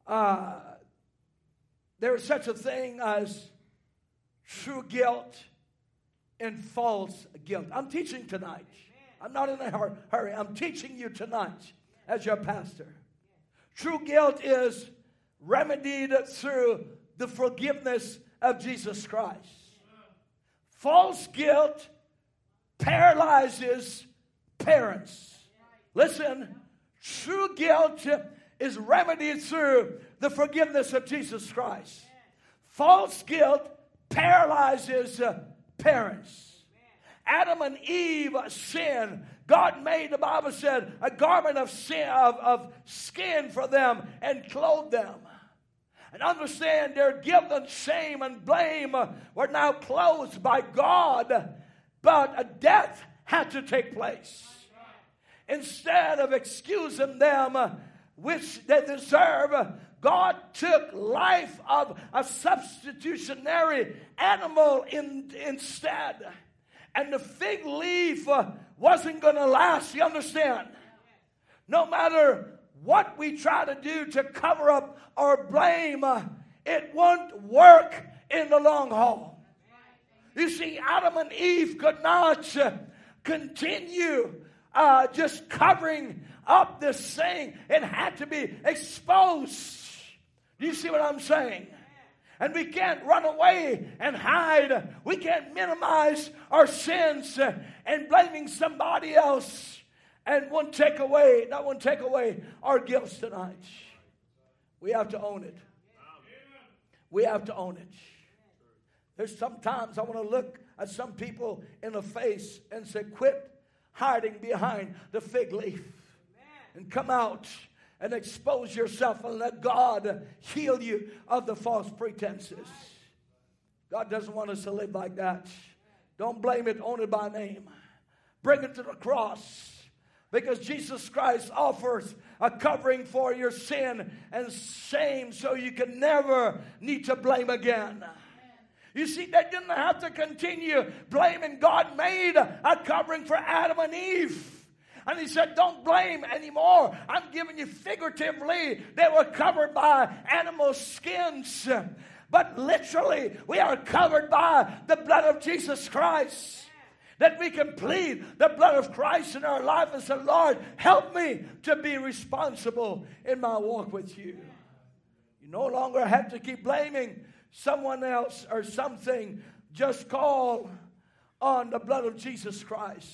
Uh, there is such a thing as true guilt and false guilt. I'm teaching tonight. I'm not in a hurry. I'm teaching you tonight as your pastor. True guilt is remedied through the forgiveness of Jesus Christ. False guilt paralyzes parents. Listen, true guilt is remedied through the forgiveness of Jesus Christ. False guilt paralyzes uh, parents. Adam and Eve sinned. God made, the Bible said, a garment of, sin, of, of skin for them and clothed them. And understand their guilt and shame and blame were now closed by God, but a death had to take place. Instead of excusing them, which they deserve, God took life of a substitutionary animal in, instead. And the fig leaf wasn't going to last, you understand? No matter what we try to do to cover up or blame, uh, it won't work in the long haul. You see, Adam and Eve could not uh, continue uh, just covering up this thing. It had to be exposed do you see what I'm saying? And we can't run away and hide. We can't minimize our sins and blaming somebody else. And one take away, that won't take away our guilt tonight. We have to own it. We have to own it. There's sometimes I want to look at some people in the face and say, quit hiding behind the fig leaf and come out and expose yourself and let God heal you of the false pretenses. God doesn't want us to live like that. Don't blame it, own it by name. Bring it to the cross because Jesus Christ offers a covering for your sin and shame so you can never need to blame again. You see, they didn't have to continue blaming. God made a covering for Adam and Eve. And he said, Don't blame anymore. I'm giving you figuratively. They were covered by animal skins. But literally, we are covered by the blood of Jesus Christ. That we can plead the blood of Christ in our life and say, Lord, help me to be responsible in my walk with you. You no longer have to keep blaming someone else or something. Just call on the blood of Jesus Christ.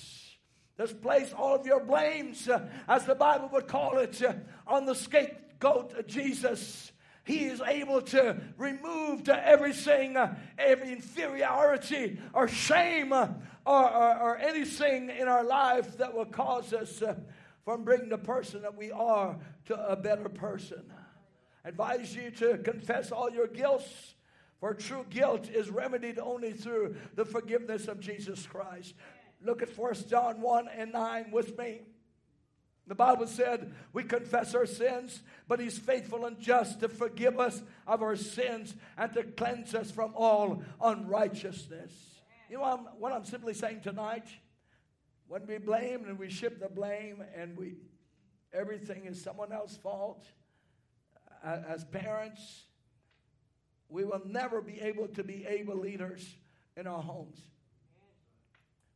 Just place all of your blames, uh, as the Bible would call it, uh, on the scapegoat Jesus. He is able to remove to everything, uh, every inferiority or shame or, or, or, anything in our life that will cause us uh, from bringing the person that we are to a better person. I advise you to confess all your guilts. For true guilt is remedied only through the forgiveness of Jesus Christ. Look at 1 John 1 and 9 with me. The Bible said we confess our sins, but He's faithful and just to forgive us of our sins and to cleanse us from all unrighteousness. You know what I'm, what I'm simply saying tonight? When we blame and we ship the blame and we everything is someone else's fault, as parents, we will never be able to be able leaders in our homes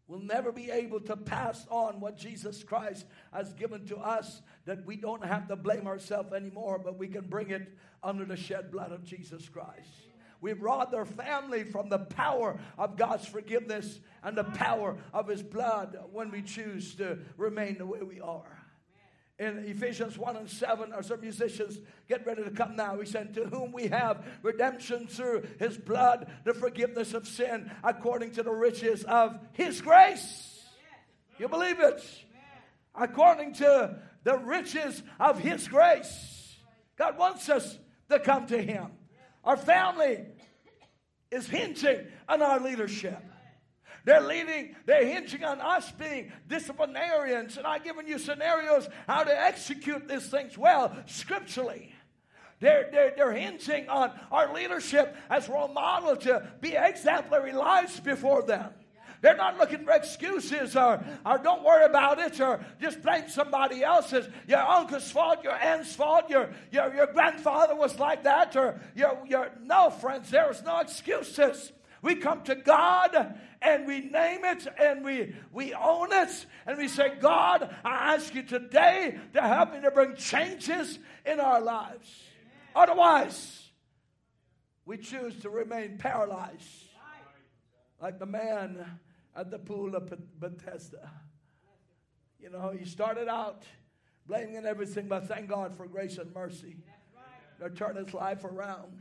We'll never be able to pass on what Jesus Christ has given to us, that we don't have to blame ourselves anymore, but we can bring it under the shed blood of Jesus Christ. We've robbed our family from the power of God's forgiveness and the power of His blood when we choose to remain the way we are in Ephesians 1 and 7, or some musicians get ready to come now. He said, To whom we have redemption through his blood, the forgiveness of sin, according to the riches of his grace. You believe it? According to the riches of his grace. God wants us to come to him. Our family is hinging on our leadership. They're leading, they're hinging on us being disciplinarians, and I've given you scenarios how to execute these things well scripturally. They're, they're, they're hinging on our leadership as role model to be exemplary lives before them. They're not looking for excuses or, or don't worry about it or just blame somebody else's. Your uncle's fault, your aunt's fault, your, your, your grandfather was like that, or your, your no, friends, there is no excuses. We come to God and we name it and we, we own it and we say, God, I ask you today to help me to bring changes in our lives. Otherwise, we choose to remain paralyzed like the man at the pool of Bethesda. You know, he started out blaming everything, but thank God for grace and mercy. To turn his life around.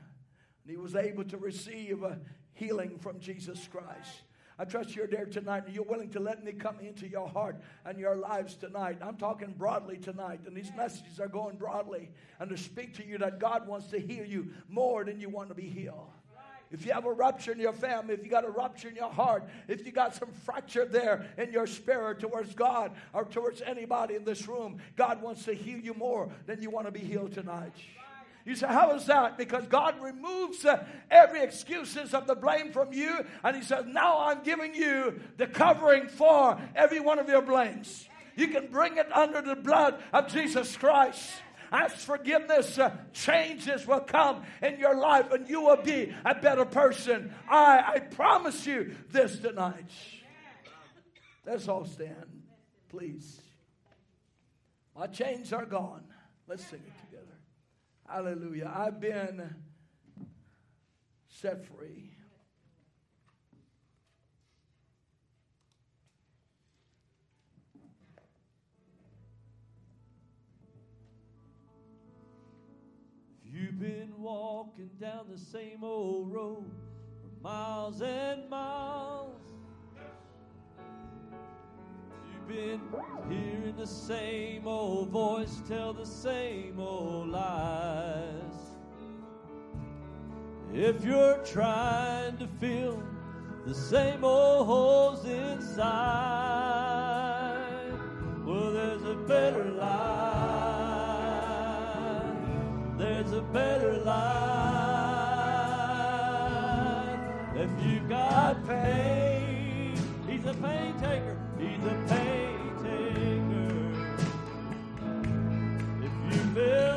And he was able to receive a healing from Jesus Christ. I trust you're there tonight and you're willing to let me come into your heart and your lives tonight. I'm talking broadly tonight, and these messages are going broadly and to speak to you that God wants to heal you more than you want to be healed. If you have a rupture in your family, if you got a rupture in your heart, if you got some fracture there in your spirit towards God or towards anybody in this room, God wants to heal you more than you want to be healed tonight. You say, How is that? Because God removes uh, every excuses of the blame from you, and He says, Now I'm giving you the covering for every one of your blames. You can bring it under the blood of Jesus Christ. As forgiveness, uh, changes will come in your life, and you will be a better person. I, I promise you this tonight. Let's all stand, please. My chains are gone. Let's sing it. Together. Hallelujah. I've been set free. You've been walking down the same old road for miles and miles. You've been hearing the same old voice tell the same old lies. If you're trying to fill the same old holes inside, well, there's a better life. There's a better life If you got pain, He's a pain taker. He's a pain taker. If you feel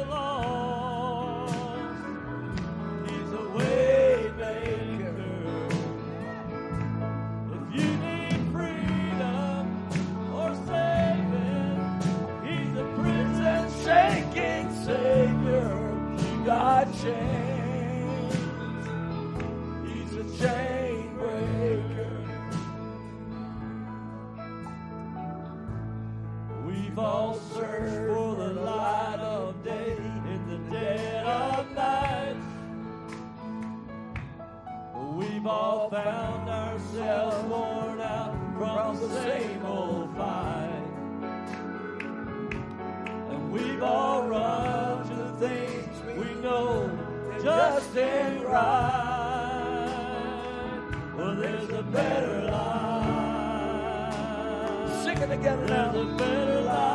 found ourselves worn out from the same old fight. And we've all run to the things we know just ain't right. Well, there's a better life. Sing it together There's now. a better life.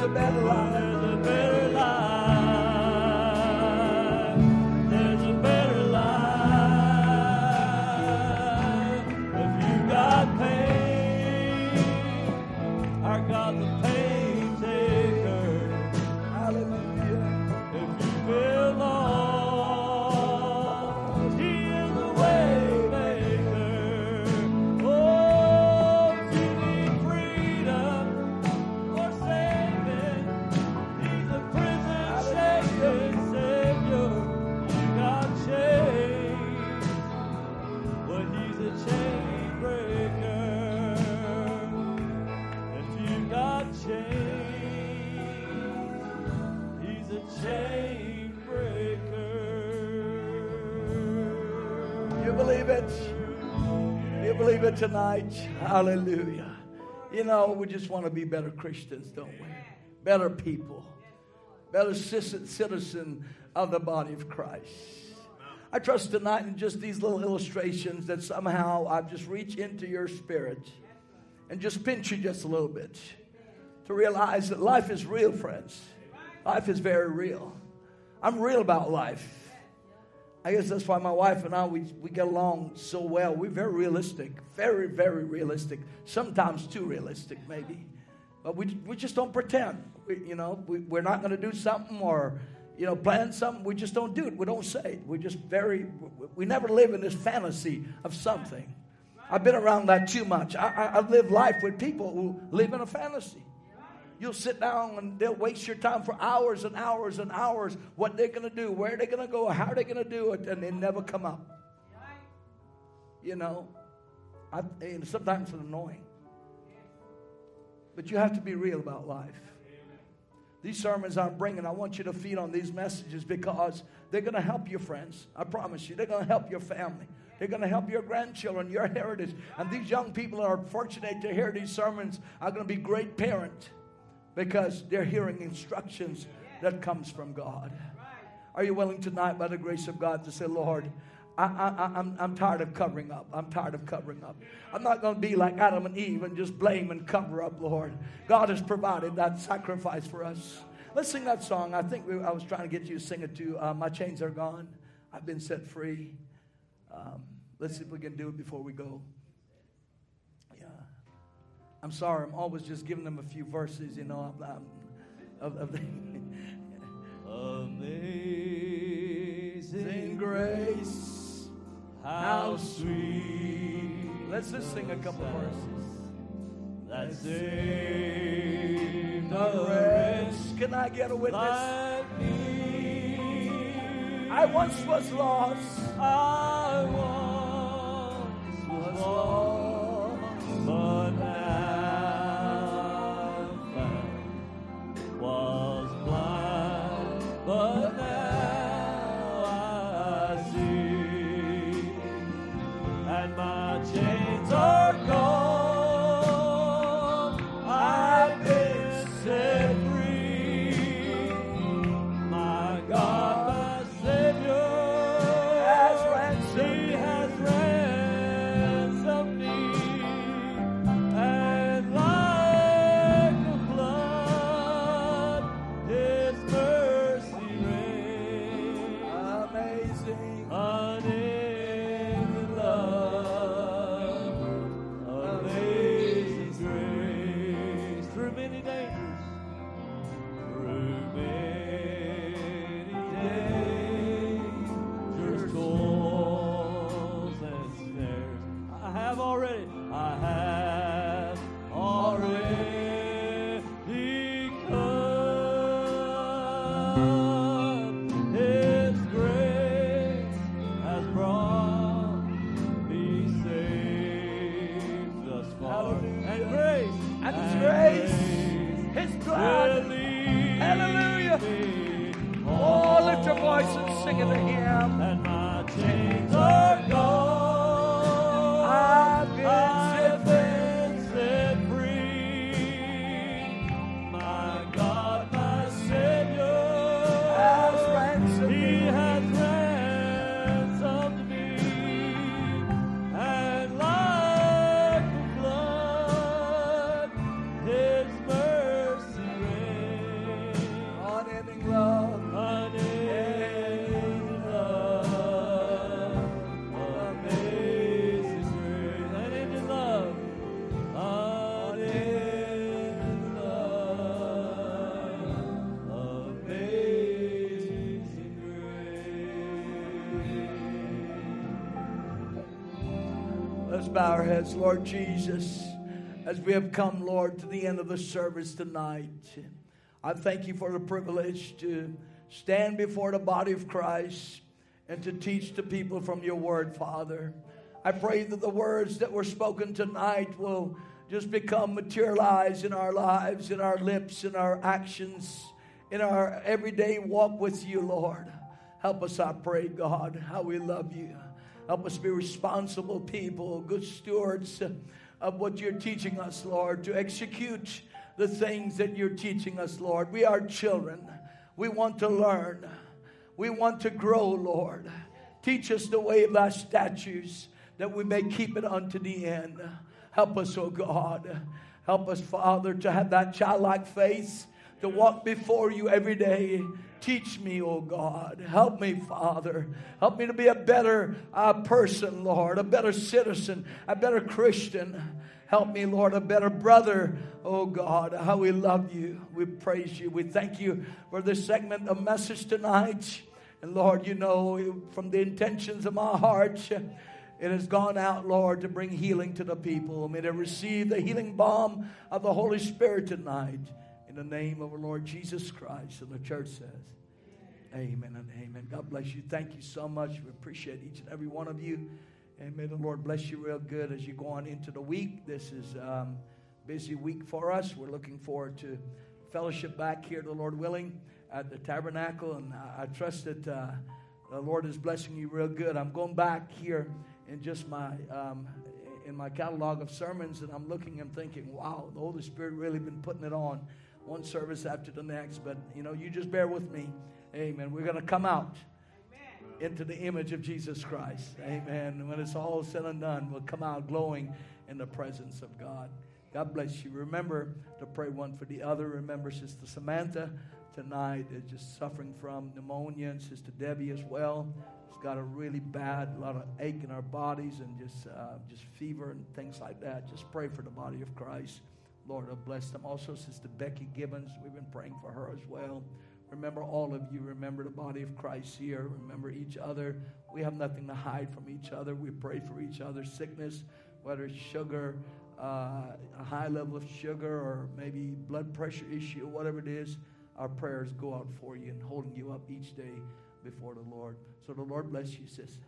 A better life. Tonight? Hallelujah. You know, we just want to be better Christians, don't we? Better people. Better citizen of the body of Christ. I trust tonight in just these little illustrations that somehow I've just reached into your spirit and just pinch you just a little bit to realize that life is real, friends. Life is very real. I'm real about life. I guess that's why my wife and I we, we get along so well. We're very realistic, very very realistic. Sometimes too realistic, maybe. But we we just don't pretend. We, you know, we, we're not going to do something or you know plan something. We just don't do it. We don't say it. We're just very. We never live in this fantasy of something. I've been around that too much. I, I, I've lived life with people who live in a fantasy. You'll sit down and they'll waste your time for hours and hours and hours. What they're going to do, where they're going to go, how are they're going to do it, and they never come up. You know, I, and sometimes it's annoying. But you have to be real about life. These sermons I'm bringing, I want you to feed on these messages because they're going to help your friends. I promise you. They're going to help your family. They're going to help your grandchildren, your heritage. And these young people are fortunate to hear these sermons are going to be great parents because they're hearing instructions that comes from God. Are you willing tonight, by the grace of God, to say, Lord, I, I, I'm, I'm tired of covering up. I'm tired of covering up. I'm not going to be like Adam and Eve and just blame and cover up, Lord. God has provided that sacrifice for us. Let's sing that song. I think we, I was trying to get you to sing it too. Uh, My chains are gone. I've been set free. Um, let's see if we can do it before we go. I'm sorry. I'm always just giving them a few verses, you know, I'm, I'm, of, of the Amazing grace. how sweet. Let's just sing a couple verses. That saved The a wretch. Can I get a witness? like. I once was lost. I once was lost, bow our heads, Lord Jesus, as we have come, Lord, to the end of the service tonight. I thank you for the privilege to stand before the body of Christ and to teach the people from your word, Father. I pray that the words that were spoken tonight will just become materialized in our lives, in our lips, in our actions, in our everyday walk with you, Lord. Help us, I pray, God, how we love you. Help us be responsible people, good stewards of what you're teaching us, Lord, to execute the things that you're teaching us, Lord. We are children. We want to learn. We want to grow, Lord. Teach us the way of thy statutes that we may keep it unto the end. Help us, oh God. Help us, Father, to have that childlike faith to walk before you every day. Teach me, oh God. Help me, Father. Help me to be a better uh, person, Lord, a better citizen, a better Christian. Help me, Lord, a better brother. Oh God, how we love you. We praise you. We thank you for this segment of message tonight. And Lord, you know, from the intentions of my heart, it has gone out, Lord, to bring healing to the people. May they receive the healing balm of the Holy Spirit tonight. In the name of our Lord Jesus Christ. And the church says, Amen and amen. God bless you. Thank you so much. We appreciate each and every one of you. And may the Lord bless you real good as you go on into the week. This is um, busy week for us. We're looking forward to fellowship back here, the Lord willing, at the tabernacle. And I, I trust that uh, the Lord is blessing you real good. I'm going back here in just my um, in my catalog of sermons, and I'm looking and thinking, wow, the Holy Spirit really been putting it on one service after the next. But you know, you just bear with me. Amen. We're going to come out into the image of Jesus Christ. Amen. And when it's all said and done, we'll come out glowing in the presence of God. God bless you. Remember to pray one for the other. Remember Sister Samantha tonight is just suffering from pneumonia, and Sister Debbie as well. She's got a really bad, a lot of ache in our bodies and just, uh, just fever and things like that. Just pray for the body of Christ. Lord, bless them. Also, Sister Becky Gibbons, we've been praying for her as well. Remember all of you. Remember the body of Christ here. Remember each other. We have nothing to hide from each other. We pray for each other. Sickness, whether it's sugar, uh, a high level of sugar, or maybe blood pressure issue, whatever it is, our prayers go out for you and holding you up each day before the Lord. So the Lord bless you, sis.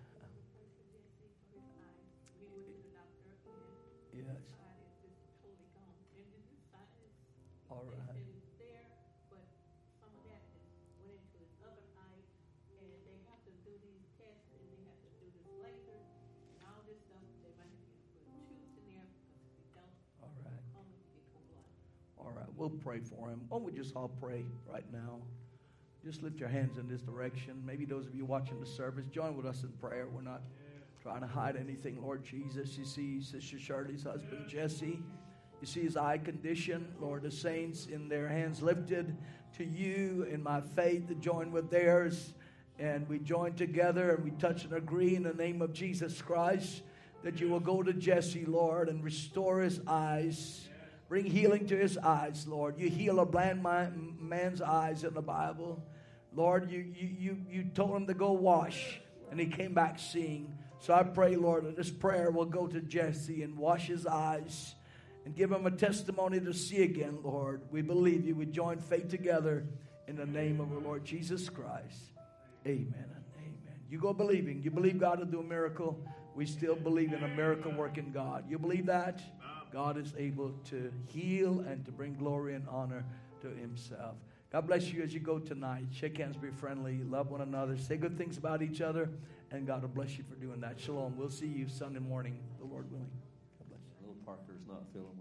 Yes. We'll pray for him. Why don't we just all pray right now? Just lift your hands in this direction. Maybe those of you watching the service, join with us in prayer. We're not trying to hide anything, Lord Jesus. You see Sister Shirley's husband, Jesse. You see his eye condition, Lord. The saints in their hands lifted to you in my faith to join with theirs. And we join together and we touch and agree in the name of Jesus Christ that you will go to Jesse, Lord, and restore his eyes. Bring healing to his eyes, Lord. You heal a blind man's eyes in the Bible. Lord, you, you, you, you told him to go wash, and he came back seeing. So I pray, Lord, that this prayer will go to Jesse and wash his eyes and give him a testimony to see again, Lord. We believe you. We join faith together in the name of the Lord Jesus Christ. Amen and amen. You go believing. You believe God will do a miracle. We still believe in a miracle working God. You believe that? God is able to heal and to bring glory and honor to himself. God bless you as you go tonight. Shake hands, be friendly, love one another, say good things about each other, and God will bless you for doing that. Shalom. We'll see you Sunday morning, the Lord willing. God bless you. Little Parker's not feeling.